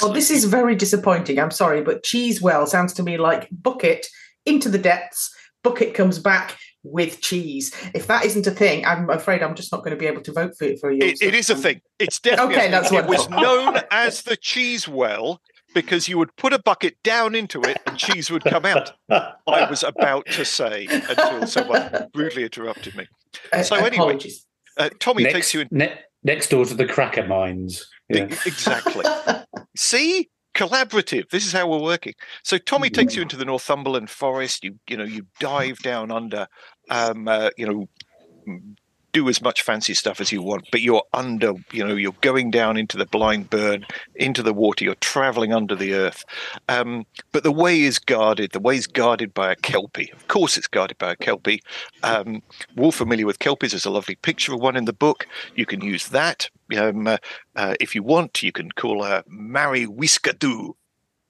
Well, this is very disappointing. I'm sorry, but cheese well sounds to me like bucket into the depths. Bucket comes back with cheese. If that isn't a thing, I'm afraid I'm just not going to be able to vote for it for you. It, it is a thing. It's definitely Okay, that's it was known as the cheese well because you would put a bucket down into it and cheese would come out. I was about to say until someone rudely interrupted me. So anyway, Apologies. Uh, Tommy next, takes you in ne- next door to the cracker mines. Yeah. Exactly. See, collaborative. This is how we're working. So Tommy takes you into the Northumberland forest. You you know you dive down under, um, uh, you know, m- do as much fancy stuff as you want, but you're under, you know, you're going down into the blind burn, into the water, you're traveling under the earth. Um, but the way is guarded. The way is guarded by a Kelpie. Of course, it's guarded by a Kelpie. Um, we're all familiar with Kelpies. There's a lovely picture of one in the book. You can use that. Um, uh, uh, if you want, you can call her Mary Whiskadoo,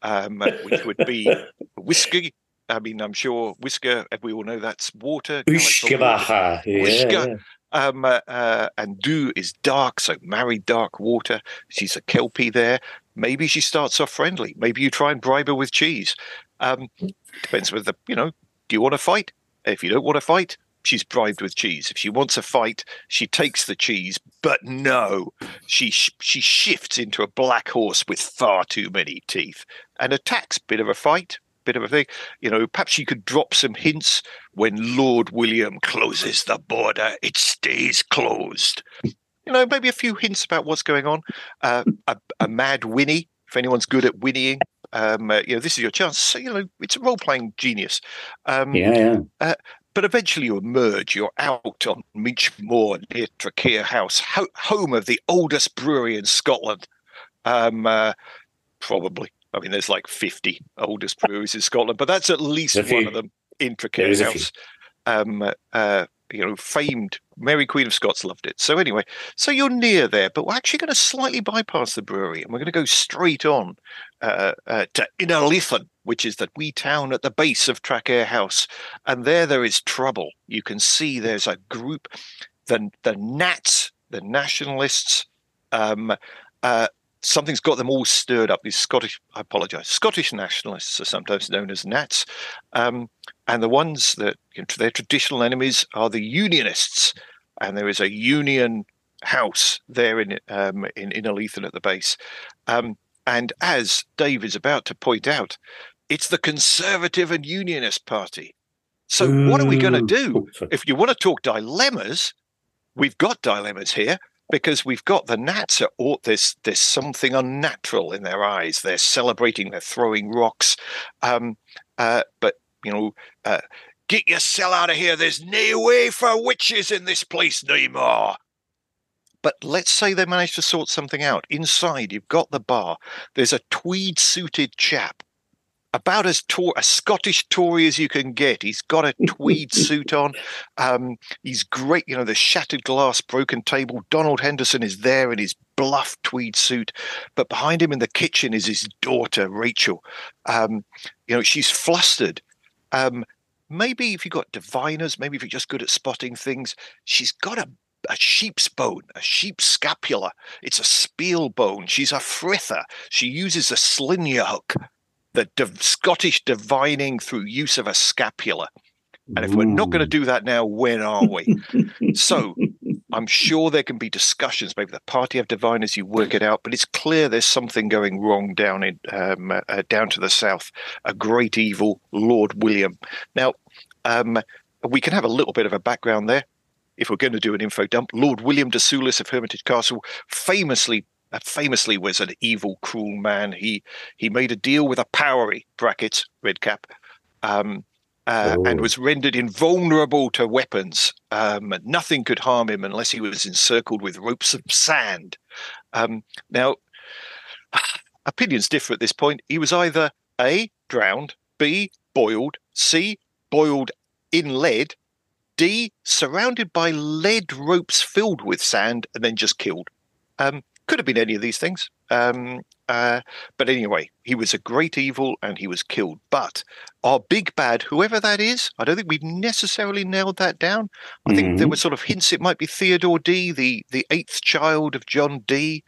um, which would be whiskey. I mean, I'm sure whisker, we all know that's water. Uisge beatha. Yeah, Whisker. Um, uh, uh, and do is dark, so marry dark water. She's a kelpie there. Maybe she starts off friendly. Maybe you try and bribe her with cheese. Um, depends whether you know. Do you want to fight? If you don't want to fight, she's bribed with cheese. If she wants a fight, she takes the cheese. But no, she sh- she shifts into a black horse with far too many teeth and attacks. Bit of a fight, bit of a thing. You know, perhaps you could drop some hints when Lord William closes the border, it stays closed. You know, maybe a few hints about what's going on. Uh, a, a mad Winnie, if anyone's good at whinnying, um, uh, you know, this is your chance. So, you know, it's a role playing genius. Um, Yeah, yeah. but eventually you emerge. You're out on Minch Moor near Traquair House, ho- home of the oldest brewery in Scotland. Um, uh, probably. I mean, there's like 50 oldest breweries in Scotland, but that's at least one few. of them in There Traquair is a few. House. Um, uh, you know, famed Mary Queen of Scots loved it. So anyway, so you're near there, but we're actually going to slightly bypass the brewery, and we're going to go straight on uh, uh, to Innerleithen, which is that wee town at the base of Traquair House, and there there is trouble. You can see there's a group, the the Nats, the nationalists. Um, uh, something's got them all stirred up. These Scottish, I apologise, Scottish nationalists are sometimes known as Nats, um, and the ones that you know, their traditional enemies are the Unionists, and there is a Union house there in um, in Innerleithen at the base. Um, and as Dave is about to point out, it's the Conservative and Unionist Party. So what are we going to do? If you want to talk dilemmas, we've got dilemmas here because we've got the Nats are all there's there's something unnatural in their eyes. They're celebrating, they're throwing rocks. Um, uh, but you know, uh, get your cell out of here. There's no way for witches in this place no more. But let's say they manage to sort something out. Inside, you've got the bar. There's a tweed suited chap about as tor- a Scottish Tory as you can get. He's got a tweed suit on. Um, he's great. You know, the shattered glass, broken table. Donald Henderson is there in his bluff tweed suit, but behind him in the kitchen is his daughter Rachel. Um, you know, she's flustered. Um, maybe if you've got diviners, maybe if you're just good at spotting things, she's got a a sheep's bone, a sheep's scapula. It's a spiel bone. She's a frither. She uses a slinger hook the div- Scottish divining through use of a scapula. And if we're not going to do that now, when are we? so I'm sure there can be discussions. Maybe the party have diviners, you work it out, but it's clear there's something going wrong down in um, uh, down to the south. A great evil, Lord William. Now, um, we can have a little bit of a background there. If we're going to do an info dump, Lord William de Soulis of Hermitage Castle famously uh, famously was an evil, cruel man. He he made a deal with a Powrie brackets Redcap, um, uh, and Oh. was rendered invulnerable to weapons. Um, nothing could harm him unless he was encircled with ropes of sand. Um, now, opinions differ at this point. He was either a drowned, b boiled, c boiled in lead, d surrounded by lead ropes filled with sand, and then just killed. Um, could have been any of these things. Um, uh, but anyway, he was a great evil and he was killed. But our big bad, whoever that is, I don't think we've necessarily nailed that down. I think there Mhm. were sort of hints it might be Theodore Dee, the, the eighth child of John Dee.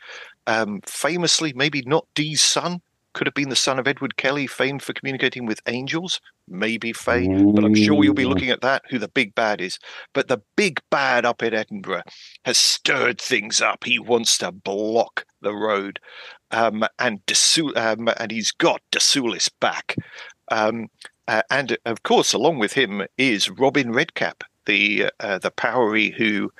Um, famously, maybe not Dee's son, could have been the son of Edward Kelly, famed for communicating with angels, maybe Faye but I'm sure you'll be looking at that, who the big bad is. But the big bad up in Edinburgh has stirred things up. He wants to block the road, um, and Desul- um, and he's got de Soulis back. Um, uh, and of course, along with him is Robin Redcap, the uh, the Powrie who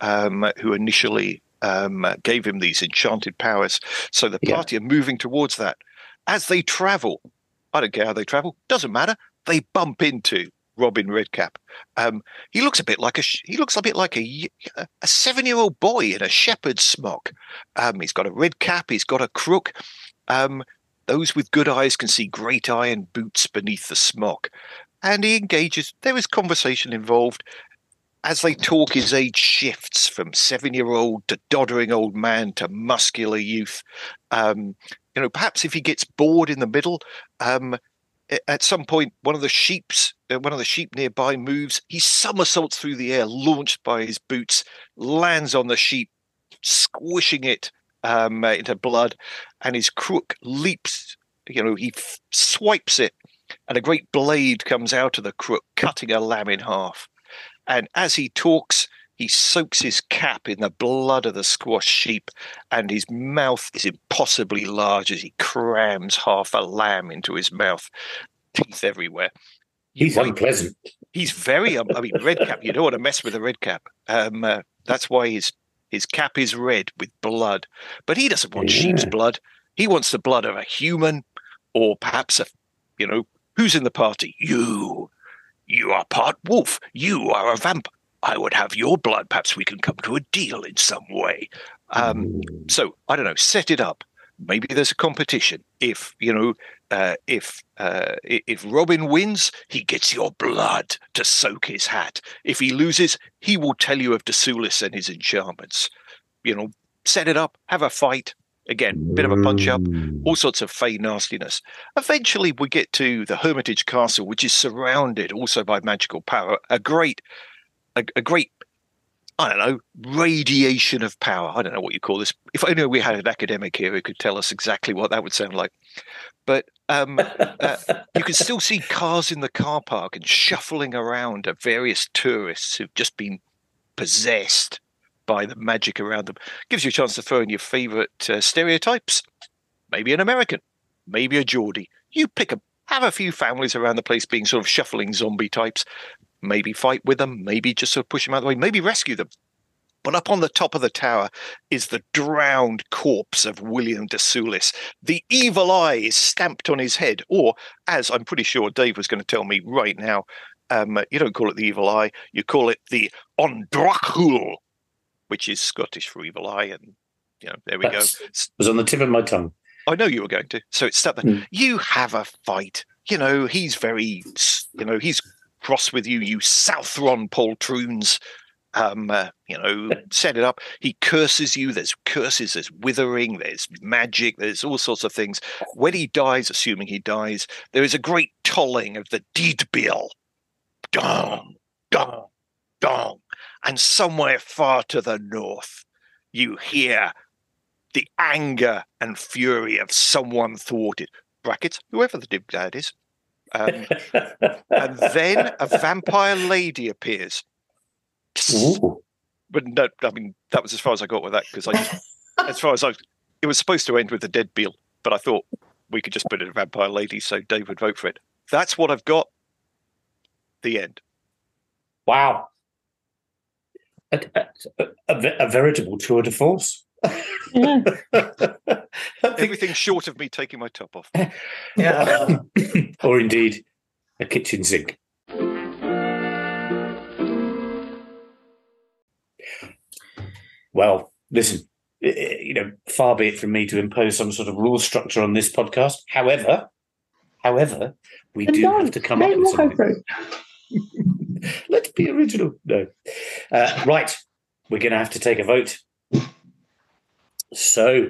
um, who initially um, gave him these enchanted powers. So the Yeah. party are moving towards that. As they travel, I don't care how they travel, doesn't matter. They bump into Robin Redcap. Um, he looks a bit like a he looks a bit like a a seven year old boy in a shepherd's smock. Um, he's got a red cap. He's got a crook. Um, those with good eyes can see great iron boots beneath the smock. And he engages. There is conversation involved. As they talk, his age shifts from seven year old to doddering old man to muscular youth. Um, you know, perhaps if he gets bored in the middle, um, at some point, one of the sheep's uh, one of the sheep nearby moves. He somersaults through the air, launched by his boots, lands on the sheep, squishing it um, uh, into blood, and his crook leaps. You know, he f- swipes it, and a great blade comes out of the crook, cutting a lamb in half. And as he talks, he soaks his cap in the blood of the squashed sheep, and his mouth is impossibly large as he crams half a lamb into his mouth, teeth everywhere. He's unpleasant. He's very, um, I mean, red cap. You don't want to mess with a red cap. Um, uh, that's why his his cap is red with blood. But he doesn't want sheep's blood. He wants the blood of a human, or perhaps a, you know, who's in the party? You. You are part wolf. You are a vamp. I would have your blood. Perhaps we can come to a deal in some way. Um, so I don't know. Set it up. Maybe there's a competition. If you know, uh, if uh, if Robin wins, he gets your blood to soak his hat. If he loses, he will tell you of de Soulis and his enchantments. You know, set it up. Have a fight. Again, bit of a punch up Mm. all sorts of fey nastiness. Eventually, we get to the Hermitage Castle, which is surrounded also by magical power. A great, a, a great, I don't know, radiation of power. I don't know what you call this. If only we had an academic here who could tell us exactly what that would sound like. But um, you can still see cars in the car park and shuffling around are various tourists who've just been possessed by the magic around them. Gives you a chance to throw in your favorite uh, stereotypes. Maybe an American, maybe a Geordie. You pick a have a few families around the place being sort of shuffling zombie types. Maybe fight with them, maybe just sort of push them out of the way, maybe rescue them. But up on the top of the tower is the drowned corpse of William de Soulis. The evil eye is stamped on his head, or as I'm pretty sure Dave was going to tell me right now, um, you don't call it the evil eye, you call it the Ondrachul, which is Scottish for evil eye. And, you know, there we That's- go. S- was on the tip of my tongue. I know you were going to. So it's stuck there. Mm. You have a fight. You know, he's very, you know, he's cross with you, you Southron poltroons. Um, uh, you know, set it up. He curses you. There's curses, there's withering, there's magic, there's all sorts of things. When he dies, assuming he dies, there is a great tolling of the deed bill. Dong, dong, dong. And somewhere far to the north, you hear the anger and fury of someone thwarted. Brackets, whoever the dad is. Um, and then a vampire lady appears. Ooh. But no, I mean that was as far as I got with that because I just, as far as I, it was supposed to end with the dead Beal, but I thought we could just put it a vampire lady, so Dave would vote for it. That's what I've got. The end. Wow. A, a, a, a veritable tour de force. Yeah. I think- Everything short of me taking my top off. Yeah. or indeed a kitchen sink. Well, listen, eh, eh, you know, far be it from me to impose some sort of rule structure on this podcast. However, however, we And do have to come up with something. Let's be original. No. Uh, right. We're going to have to take a vote. So,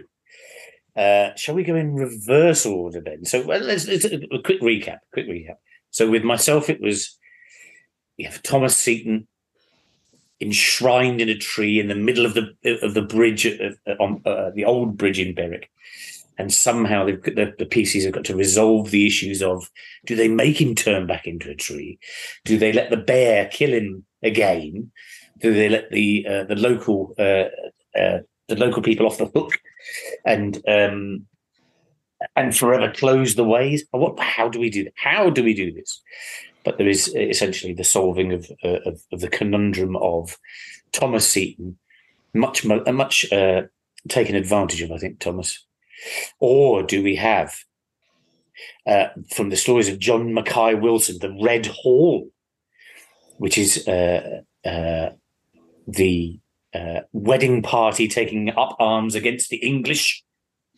uh, shall we go in reverse order then? So, well, let's, let's a quick recap. Quick recap. So, with myself, it was you have Thomas Seton enshrined in a tree in the middle of the of the bridge uh, on uh, the old bridge in Berwick, and somehow the, the PCs have got to resolve the issues of do they make him turn back into a tree? Do they let the bear kill him again? Do they let the uh, the local uh, uh, the local people off the hook and um, and forever close the ways? What? How do we do? How do we do this? But there is essentially the solving of uh, of, of the conundrum of Thomas Seton, much uh, much uh, taken advantage of, I think, Thomas. Or do we have uh, from the stories of John Mackay Wilson, the Red Hall, which is uh, uh, the uh, wedding party taking up arms against the English.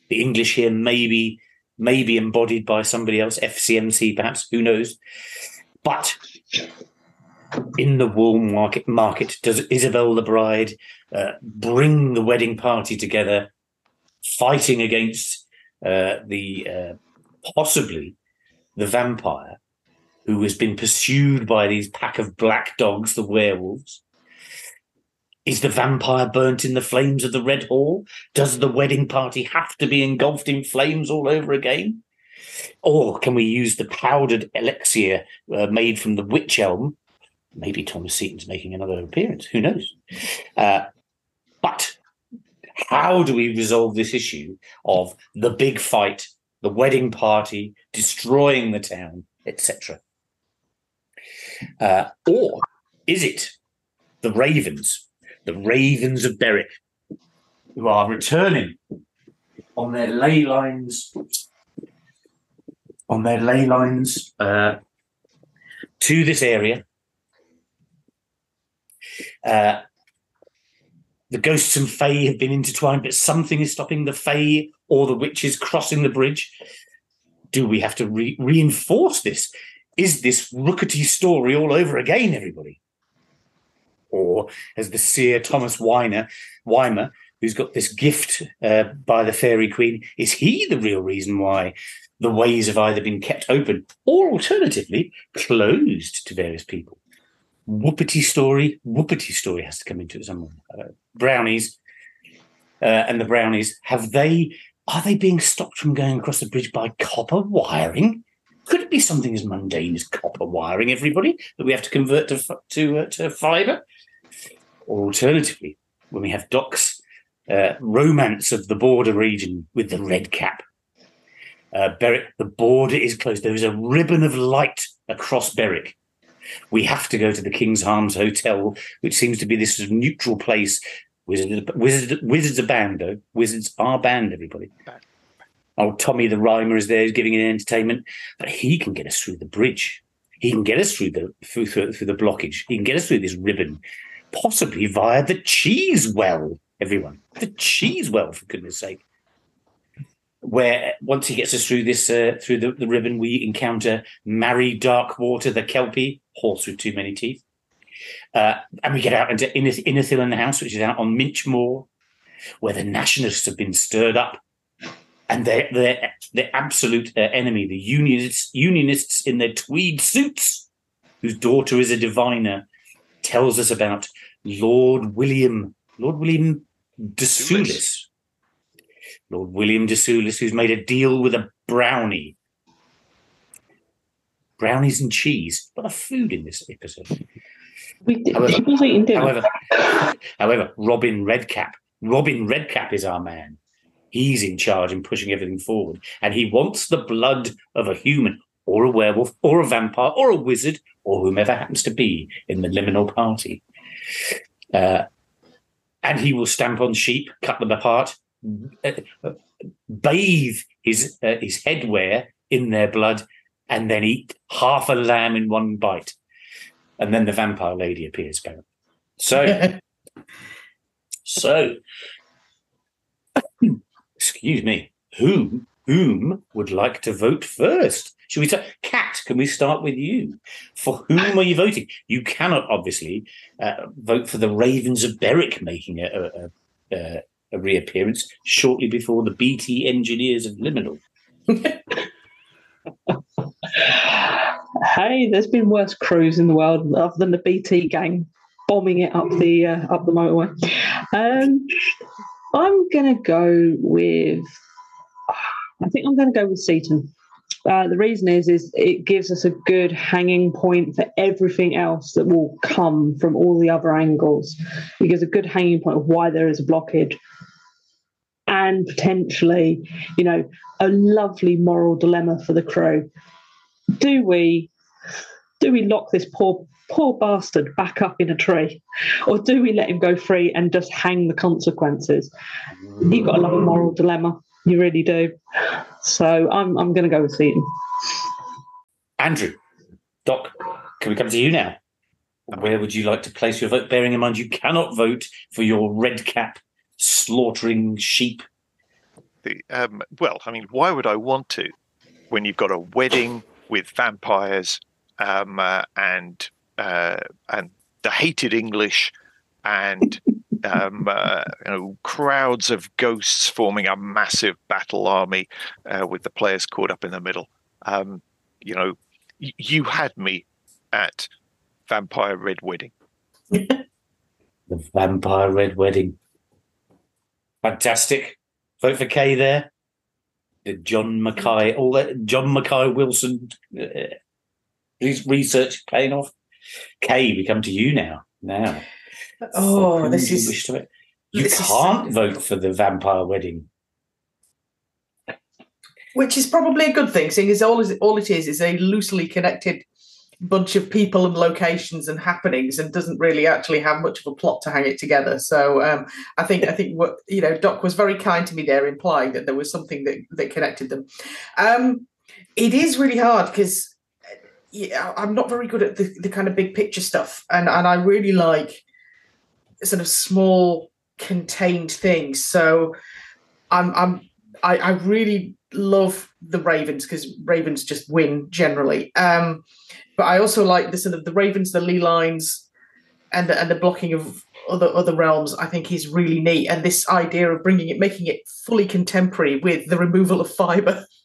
The English here maybe maybe embodied by somebody else, FCMC perhaps, who knows? But in the wool market, market does Isabel the bride uh, bring the wedding party together, fighting against uh, the uh, possibly the vampire who has been pursued by these pack of black dogs, the werewolves. Is the vampire burnt in the flames of the Red Hall? Does the wedding party have to be engulfed in flames all over again? Or can we use the powdered elixir uh, made from the witch elm? Maybe Thomas Seton's making another appearance. Who knows? Uh, but how do we resolve this issue of the big fight, the wedding party, destroying the town, etc.? Uh, or is it the ravens, the ravens of Berwick, who are returning on their ley lines, on their ley lines uh, to this area? Uh, the ghosts and fae have been intertwined, but something is stopping the fae or the witches crossing the bridge. Do we have to re- reinforce this? Is this rookety story all over again, everybody? Or as the seer Thomas Weiner, Weimer, who's got this gift uh, by the fairy queen, is he the real reason why the ways have either been kept open or alternatively closed to various people? Whuppity Stoorie, Whuppity Stoorie has to come into it somewhere. Uh, brownies uh, and the brownies, have they, are they being stopped from going across the bridge by copper wiring? Could it be something as mundane as copper wiring, everybody, that we have to convert to to, uh, to fibre? Or alternatively, when we have Doc's uh, romance of the border region with the red cap, uh, Berwick, the border is closed. There is a ribbon of light across Berwick. We have to go to the King's Arms Hotel, which seems to be this sort of neutral place. Wizards, wizards, wizards are banned, though. Wizards are banned, everybody. Oh, Tommy the Rhymer is there, he's giving an entertainment, but he can get us through the bridge. He can get us through the through, through the blockage. He can get us through this ribbon, possibly via the cheese well. Everyone, the cheese well, for goodness' sake. Where once he gets us through this uh, through the, the ribbon, we encounter Mary Darkwater, the Kelpie, horse with too many teeth, uh, and we get out into Inner in the House, which is out on Minch Moor, where the nationalists have been stirred up and their their their absolute uh, enemy, the unionists, unionists in their tweed suits, whose daughter is a diviner, tells us about Lord William, Lord William de Soulis, Lord William de Soulis, who's made a deal with a brownie. Brownies and cheese. What a food in this episode. We did, however, was eating dinner. However, however, Robin Redcap. Robin Redcap is our man. He's in charge and pushing everything forward. And he wants the blood of a human or a werewolf or a vampire or a wizard or whomever happens to be in the liminal party. Uh, and he will stamp on sheep, cut them apart, uh, bathe his uh, his headwear in their blood, and then eat half a lamb in one bite. And then the vampire lady appears. So, so excuse me, who whom would like to vote first? Should we start? Kat? Can we start with you? For whom are you voting? You cannot obviously uh, vote for the Ravens of Berwick making a, a, a, a, reappearance shortly before the BT Engineers of Liminal. hey, there's been worse crews in the world other than the BT gang bombing it up the uh, up the motorway. Um, I'm to go with. I think I'm going to go with Seton. Uh, the reason is, is it gives us a good hanging point for everything else that will come from all the other angles. It gives a good hanging point of why there is a blockage, and potentially, you know, a lovely moral dilemma for the crew. Do we, do we lock this poor poor bastard back up in a tree? Or do we let him go free and just hang the consequences? You've got a love a moral dilemma. You really do. So I'm I'm going to go with Seton. Andrew, Doc, can we come to you now? Where would you like to place your vote? Bearing in mind you cannot vote for your red cap slaughtering sheep. The, um, well, I mean, why would I want to when you've got a wedding with vampires um, uh, and uh, and the hated English and um, uh, you know crowds of ghosts forming a massive battle army uh, with the players caught up in the middle. Um, you know, y- you had me at Vampire Red Wedding. The Vampire Red Wedding. Fantastic. Vote for Kaye there. The John Mackay, all that John Mackay Wilson uh, his research paying off. Kaye, we come to you now. Now. Oh, this is you wish to vote. You this can't so vote for the Vampire Wedding. which is probably a good thing, seeing as all is all it is is a loosely connected bunch of people and locations and happenings, and doesn't really actually have much of a plot to hang it together. So um, I think I think what you know, Doc was very kind to me there, implying that there was something that that connected them. Um, it is really hard because yeah, I'm not very good at the, the kind of big picture stuff, and and I really like sort of small contained things. So I'm I'm I, I really love the Ravens because Ravens just win generally. Um, but I also like the sort of the Ravens, the ley lines, and the, and the blocking of other other realms. I think is really neat, and this idea of bringing it, making it fully contemporary with the removal of fiber.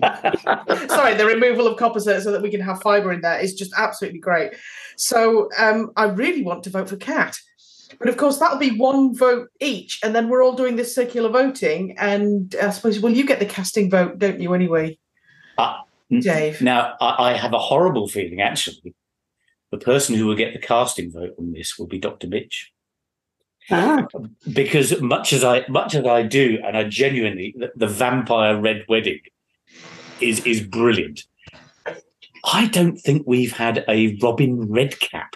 Sorry, the removal of copper so, so that we can have fiber in there is just absolutely great. So um, I really want to vote for Kat. But of course, that'll be one vote each, and then we're all doing this circular voting. And I suppose, well, you get the casting vote, don't you, anyway, Ah, Dave? Now, I, I have a horrible feeling, actually. The person who will get the casting vote on this will be Dr. Mitch. Ah, because much as I much as I do, and I genuinely the, the vampire red wedding is is brilliant. I don't think we've had a Robin Redcap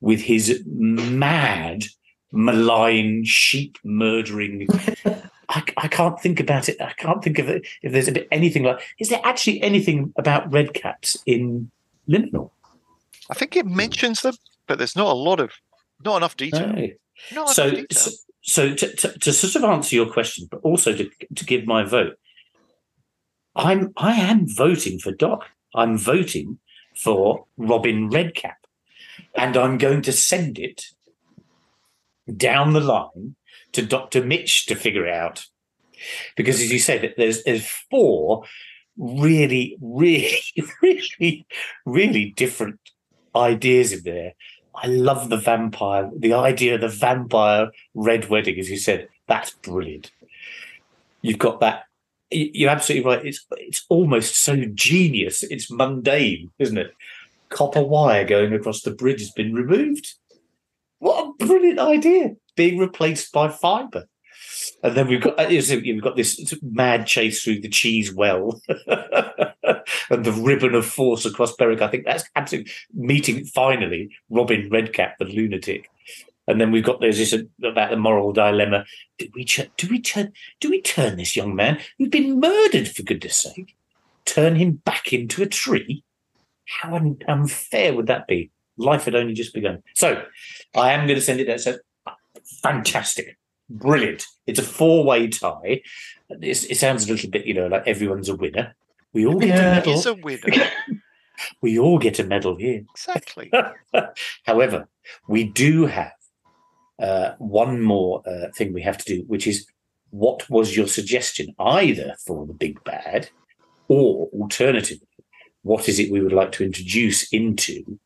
with his mad, malign, sheep murdering. I, I can't think about it. I can't think of it if there's a bit anything like. Is there actually anything about redcaps in Liminal? I think it mentions them, but there's not a lot of, not enough detail. No. Not so, enough detail. so, so to, to, to sort of answer your question, but also to, to give my vote, I'm I am voting for Doc. I'm voting for Robin Redcap, and I'm going to send it down the line to Doctor Mitch to figure it out, because as you said, there's there's four really, really, really, really different ideas in there. I love the vampire, the idea of the vampire red wedding, as you said. That's brilliant. You've got that. You're absolutely right. It's it's almost so genius. It's mundane, isn't it? Copper wire going across the bridge has been removed. What a brilliant idea! Being replaced by fibre. And then we've got uh, we've got this mad chase through the cheese well, and the ribbon of force across Berwick. I think that's absolutely meeting finally Robin Redcap, the lunatic. And then we've got there's this about the moral dilemma: do we ch- do we turn do we turn this young man who's been murdered for goodness sake, turn him back into a tree? How un- unfair would that be? Life had only just begun. So I am going to send it there. So fantastic brilliant. It's a four way tie. It's, it sounds a little bit, you know, like everyone's a winner. We all get Yeah. a medal. is a winner. We all get a medal here. exactly. However, we do have uh, one more uh, thing we have to do, which is what was your suggestion, either for the big bad or alternatively, what is it we would like to introduce into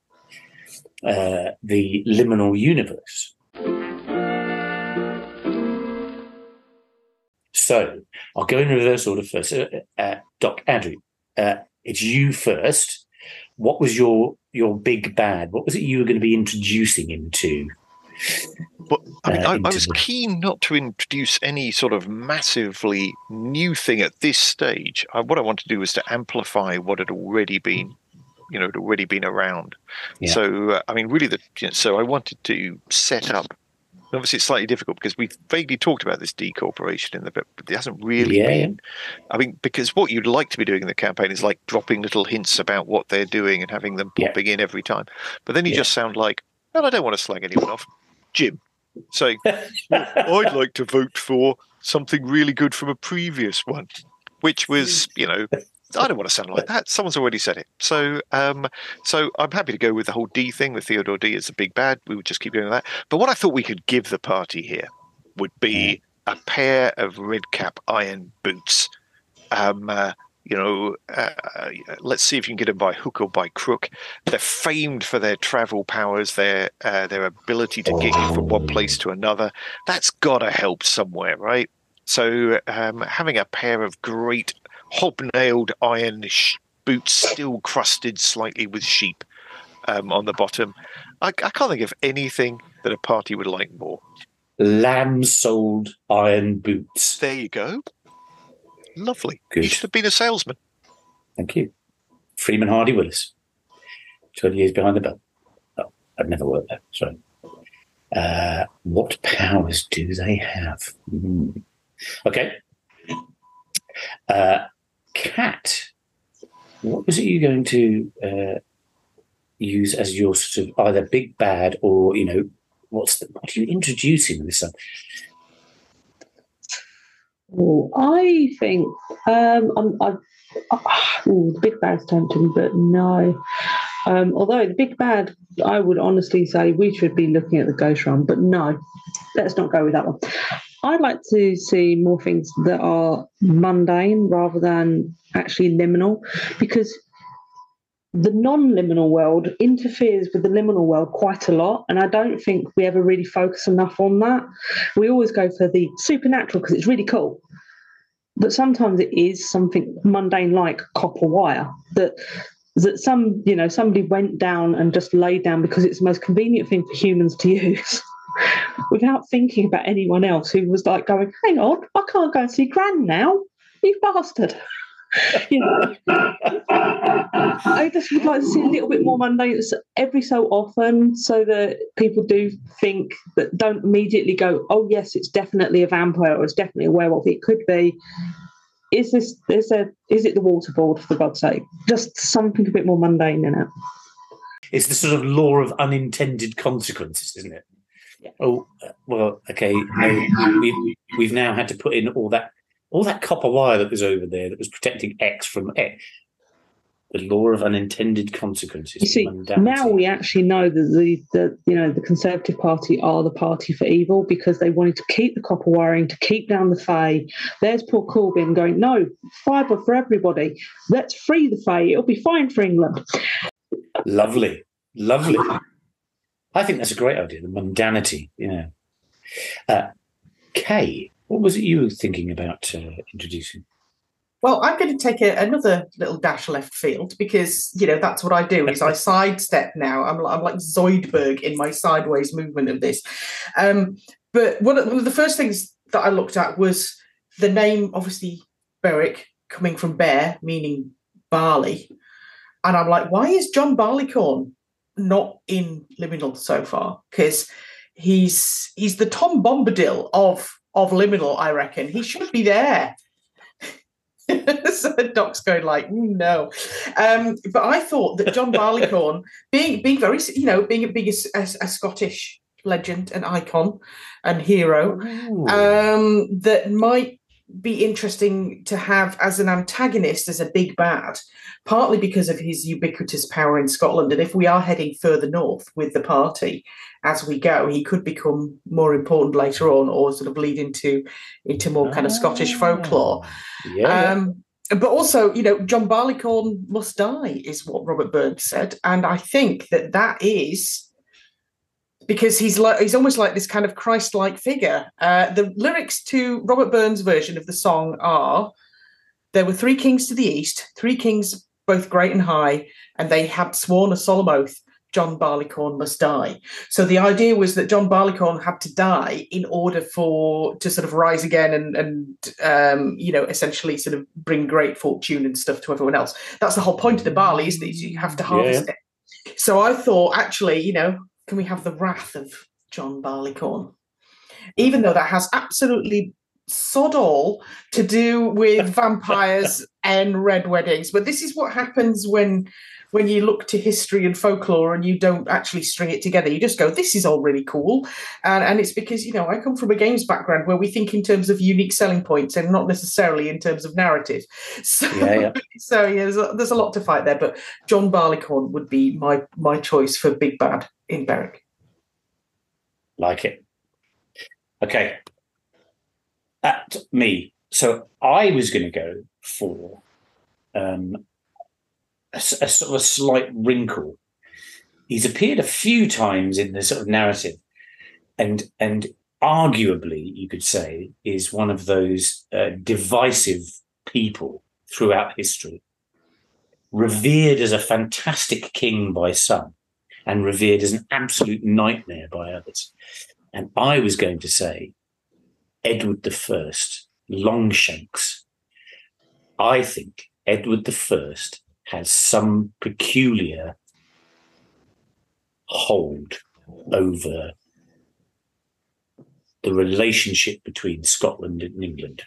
uh, the liminal universe? So I'll go in reverse order first. Uh, uh, Doc Andrew, uh, it's you first. What was your your big bad? What was it you were going to be introducing into? But I mean, uh, I, I was keen not to introduce any sort of massively new thing at this stage. I, what I wanted to do was to amplify what had already been, you know, had already been around. Yeah. So, uh, I mean, really, the you know, so I wanted to set up obviously, it's slightly difficult because we've vaguely talked about this decorporation in the but it hasn't really Yeah, been. I mean, because what you'd like to be doing in the campaign is like dropping little hints about what they're doing and having them Yeah. popping in every time. But then you Yeah. just sound like, well, I don't want to slag anyone off. Jim saying, I'd like to vote for something really good from a previous one, which was, you know, I don't want to sound like that. Someone's already said it. So, um, so I'm happy to go with the whole Dee thing with Theodore Dee as the big bad. We would just keep going with that. But what I thought we could give the party here would be a pair of red cap iron boots. Um, uh, you know, uh, let's see if you can get them by hook or by crook. They're famed for their travel powers, their uh, their ability to get you from one place to another. That's got to help somewhere, right? So um, having a pair of great hobnailed iron sh- boots, still crusted slightly with sheep um, on the bottom, I, I can't think of anything that a party would like more. Lamb-soled iron boots. There you go. Lovely. Good. You should have been a salesman. Thank you. Freeman Hardy Willis. 20 years behind the belt. Oh, I've never worked there. Sorry. Uh, what powers do they have? Hmm. Okay. Uh, Kat, what was it you going to uh, use as your sort of either big bad or, you know, what's the, what are you introducing this? one? I think um, I'm, I, ooh, the big bad's tempting, but no. Um, although the big bad, I would honestly say we should be looking at the ghost run, but no, let's not go with that one. I'd like to see more things that are mundane rather than actually liminal, because the non-liminal world interferes with the liminal world quite a lot, and I don't think we ever really focus enough on that. We always go for the supernatural because it's really cool, but sometimes it is something mundane like copper wire that that some you know somebody went down and just laid down because it's the most convenient thing for humans to use. Without thinking about anyone else who was like going, hang on, I can't go and see Gran now. You bastard. You know, I just would like to see a little bit more mundane every so often so that people do think that don't immediately go, oh, yes, it's definitely a vampire or it's definitely a werewolf. It could be. Is this, is there, is it the waterboard, for God's sake? Just something a bit more mundane in it. It's the sort of law of unintended consequences, isn't it? Yeah. Oh, uh, well, okay. No, we, we've now had to put in all that all that copper wire that was over there that was protecting X from X. The law of unintended consequences. You see, now we actually know that the, the you know the Conservative Party are the party for evil because they wanted to keep the copper wiring, to keep down the Fae. There's poor Corbyn going, no, fibre for everybody. Let's free the Fae. It'll be fine for England. Lovely, lovely. I think that's a great idea. The mundanity. Yeah. Uh, Kaye, what was it you were thinking about uh, introducing? Well, I'm going to take a, another little dash left field because you know that's what I do. Is I sidestep now. I'm, I'm like Zoidberg in my sideways movement of this. Um, but one of, one of the first things that I looked at was the name, obviously Berwick, coming from bear, meaning barley, and I'm like, why is John Barleycorn not in Liminal so far? Because he's he's the Tom Bombadil of of Liminal, I reckon. He should be there. so Doc's going like, "Mm, no. Um, but I thought that John Barleycorn, being being very, you know, being being a, a, a Scottish legend and icon and hero, um, that might be interesting to have as an antagonist, as a big bad, partly because of his ubiquitous power in Scotland. And if we are heading further north with the party as we go, he could become more important later on, or sort of lead into into more kind of Scottish folklore. yeah. Um, but also, you know, John Barleycorn must die, is what Robert Burns said, and I think that that is because he's like he's almost like this kind of Christ-like figure. Uh, the lyrics to Robert Burns' version of the song are: "There were three kings to the east, three kings both great and high, and they had sworn a solemn oath." John Barleycorn must die. So the idea was that John Barleycorn had to die in order for to sort of rise again and and um, you know essentially sort of bring great fortune and stuff to everyone else. That's the whole point of the barley, is that you have to harvest it. So I thought, actually, you know, can we have the wrath of John Barleycorn? even though that has absolutely sod all to do with vampires and red weddings. But this is what happens when when you look to history and folklore and you don't actually string it together. You just go, this is all really cool. And, and it's because, you know, I come from a games background where we think in terms of unique selling points and not necessarily in terms of narrative. So Yeah, yeah. so yeah, there's a, there's a lot to fight there. But John Barleycorn would be my my choice for Big Bad in Berwick. Like it. Okay. At me. So I was going to go for um, a sort of a slight wrinkle. He's appeared a few times in the sort of narrative, and and arguably you could say is one of those uh, divisive people throughout history, revered as a fantastic king by some, and revered as an absolute nightmare by others. And I was going to say Edward I, Longshanks. I think Edward I has some peculiar hold over the relationship between Scotland and England.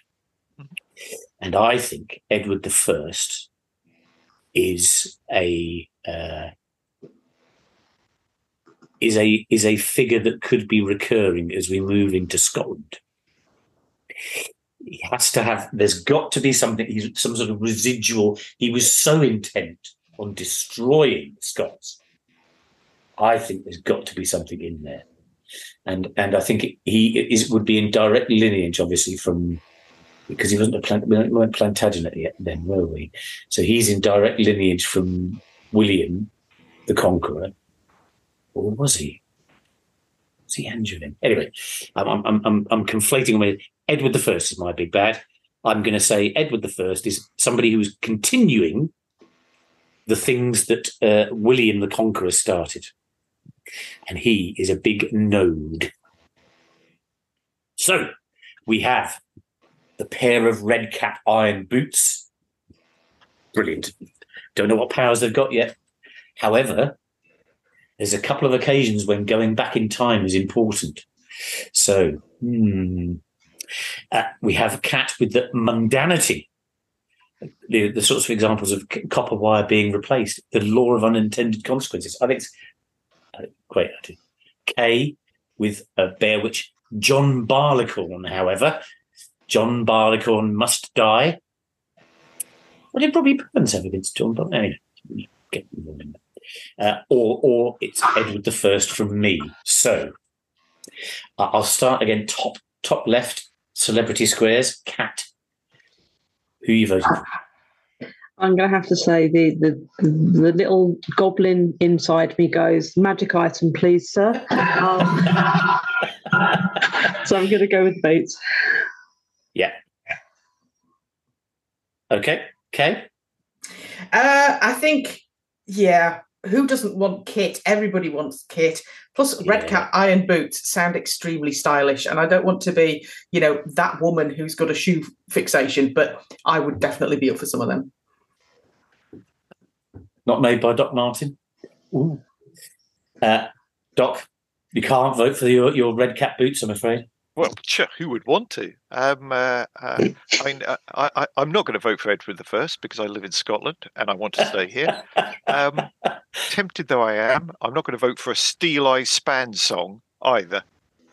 And I think Edward I is a uh, is a is a figure that could be recurring as we move into Scotland. He has to have. There's got to be something. He's some sort of residual. He was so intent on destroying the Scots. I think there's got to be something in there, and and I think he is would be in direct lineage, obviously from because he wasn't a plant, we weren't Plantagenet yet then, were we? So he's in direct lineage from William the Conqueror, or was he? Was he Angevin? Anyway, I'm I'm I'm I'm conflating with Edward the First is my big bad. I'm going to say Edward the First is somebody who's continuing the things that uh, William the Conqueror started, and he is a big node. So we have the pair of red cap iron boots. Brilliant. Don't know what powers they've got yet. However, there's a couple of occasions when going back in time is important. So, hmm. Uh, we have a cat with the mundanity. The, the sorts of examples of c- copper wire being replaced, the law of unintended consequences. I think it's uh, great. Kaye with a bear witch, John Barleycorn, however. John Barleycorn must die. What did Robbie Burns have against John Barleycorn? Anyway, get that. Uh, or, or it's Edward the First from me. So uh, I'll start again. Top top left, celebrity squares. Kat. Who you voting for? I'm going to have to say the, the the little goblin inside me goes magic item, please, sir. Um, so I'm going to go with Boots. Yeah. Okay. Okay. Uh, I think, yeah. Who doesn't want kit? Everybody wants kit. Plus, Yeah. red cap iron boots sound extremely stylish, and I don't want to be, you know, that woman who's got a shoe fixation. But I would definitely be up for some of them. Not made by Doc Martin. Ooh. Uh, Doc, you can't vote for your, your red cap boots, I'm afraid. Well, sure, who would want to? Um, uh, uh, I mean, uh, I, I, I'm not going to vote for Edward the First because I live in Scotland and I want to stay here. Um, tempted though I am, I'm not going to vote for a Steeleye Span song either.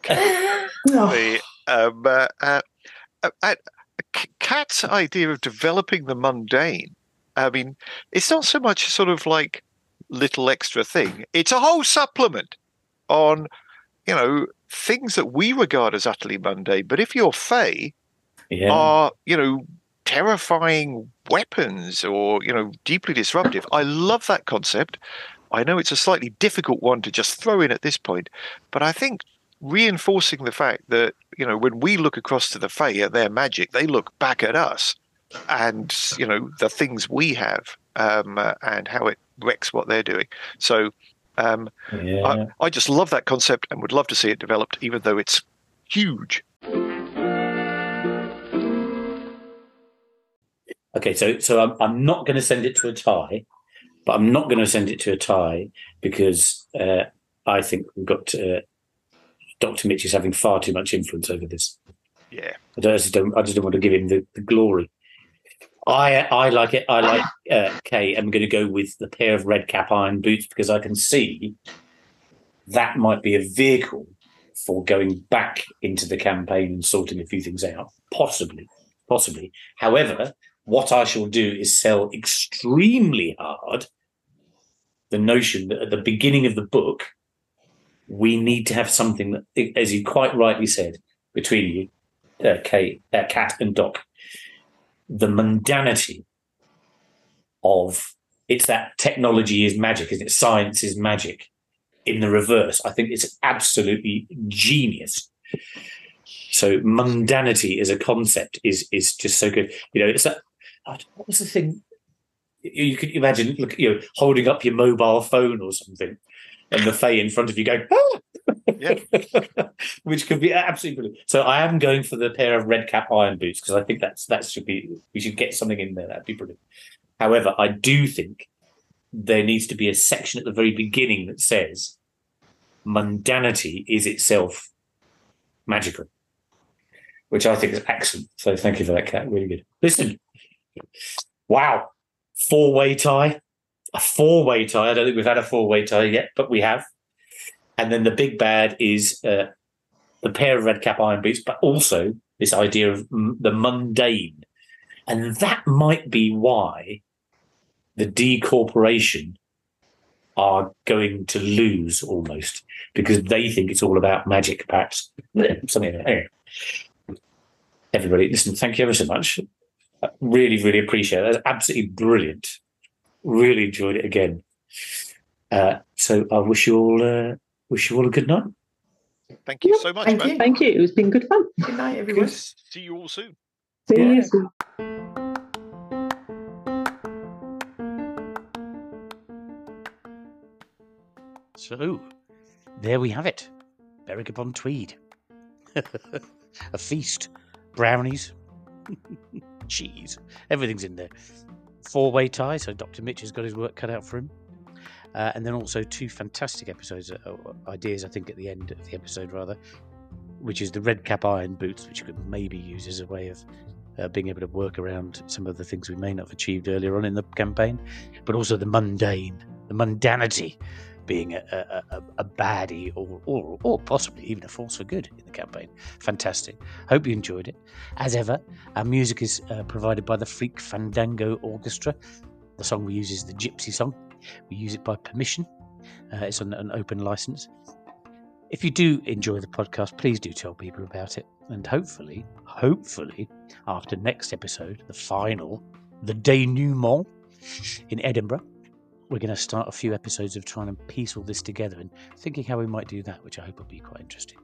The um, uh, uh, uh, uh, Kat's idea of developing the mundane. I mean, it's not so much sort of like little extra thing. It's a whole supplement on, you know, things that we regard as utterly mundane. But if you're Fae, Yeah. are you know terrifying weapons or you know deeply disruptive i love that concept i know it's a slightly difficult one to just throw in at this point but i think reinforcing the fact that you know when we look across to the Fae at their magic they look back at us and you know the things we have um, uh, and how it wrecks what they're doing so um, yeah. I, I just love that concept and would love to see it developed even though it's huge Okay, so so I'm, I'm not going to send it to a tie, but I'm not going to send it to a tie because uh, I think we've got uh, Dr. Mitch is having far too much influence over this. Yeah. I just don't. I just don't want to give him the, the glory. I I like it. I like uh, Kaye. I'm going to go with the pair of red cap iron boots because I can see that might be a vehicle for going back into the campaign and sorting a few things out. Possibly, possibly. However, what I shall do is sell extremely hard the notion that at the beginning of the book we need to have something that, as you quite rightly said, between you, uh, Kate, uh, Kat, and Doc, the mundanity of it's that technology is magic, isn't it? Science is magic. In the reverse, I think it's absolutely genius. So mundanity as a concept is is just so good. You know, it's that. What was the thing? You could imagine, look, you know, holding up your mobile phone or something, and the Fae in front of you going, ah! Yeah. which could be absolutely brilliant. So I am going for the pair of red cap iron boots because I think that's that should be we should get something in there. That'd be brilliant. However, I do think there needs to be a section at the very beginning that says mundanity is itself magical, which I think is excellent. So thank you for that, Kat. Really good. Listen, wow, four way tie, a four way tie. I don't think we've had a four way tie yet, but we have. And then the big bad is uh, the pair of red cap iron boots, but also this idea of m- the mundane. And that might be why the D corporation are going to lose almost because they think it's all about magic, perhaps. Something like. Anyway. Everybody, listen, thank you ever so much. I really, really appreciate it. That's absolutely brilliant. Really enjoyed it again. Uh, so I wish you all uh, wish you all a good night. Thank you so much, Thank man. you. Thank you. It's been good fun. Good night, everyone. See you all soon. See Yeah. you soon. So, there we have it. Berwick upon Tweed. a feast. Brownies. Cheese. Everything's in there. Four way tie, so Dr. Mitch has got his work cut out for him. Uh, and then also two fantastic episodes, uh, ideas, I think, at the end of the episode, rather, which is the red cap iron boots, which you could maybe use as a way of uh, being able to work around some of the things we may not have achieved earlier on in the campaign, but also the mundane, the mundanity being a, a, a, a baddie or, or, or possibly even a force for good in the campaign. Fantastic. Hope you enjoyed it. As ever, our music is uh, provided by the Freak Fandango Orchestra. The song we use is the Gypsy song. We use it by permission. Uh, it's on an open license. If you do enjoy the podcast, please do tell people about it. And hopefully, hopefully, after next episode, the final, the denouement in Edinburgh, we're going to start a few episodes of trying to piece all this together and thinking how we might do that, which I hope will be quite interesting.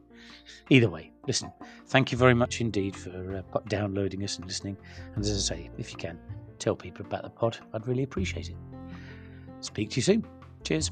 Either way, listen, thank you very much indeed for uh, downloading us and listening. And as I say, if you can, tell people about the pod. I'd really appreciate it. Speak to you soon. Cheers.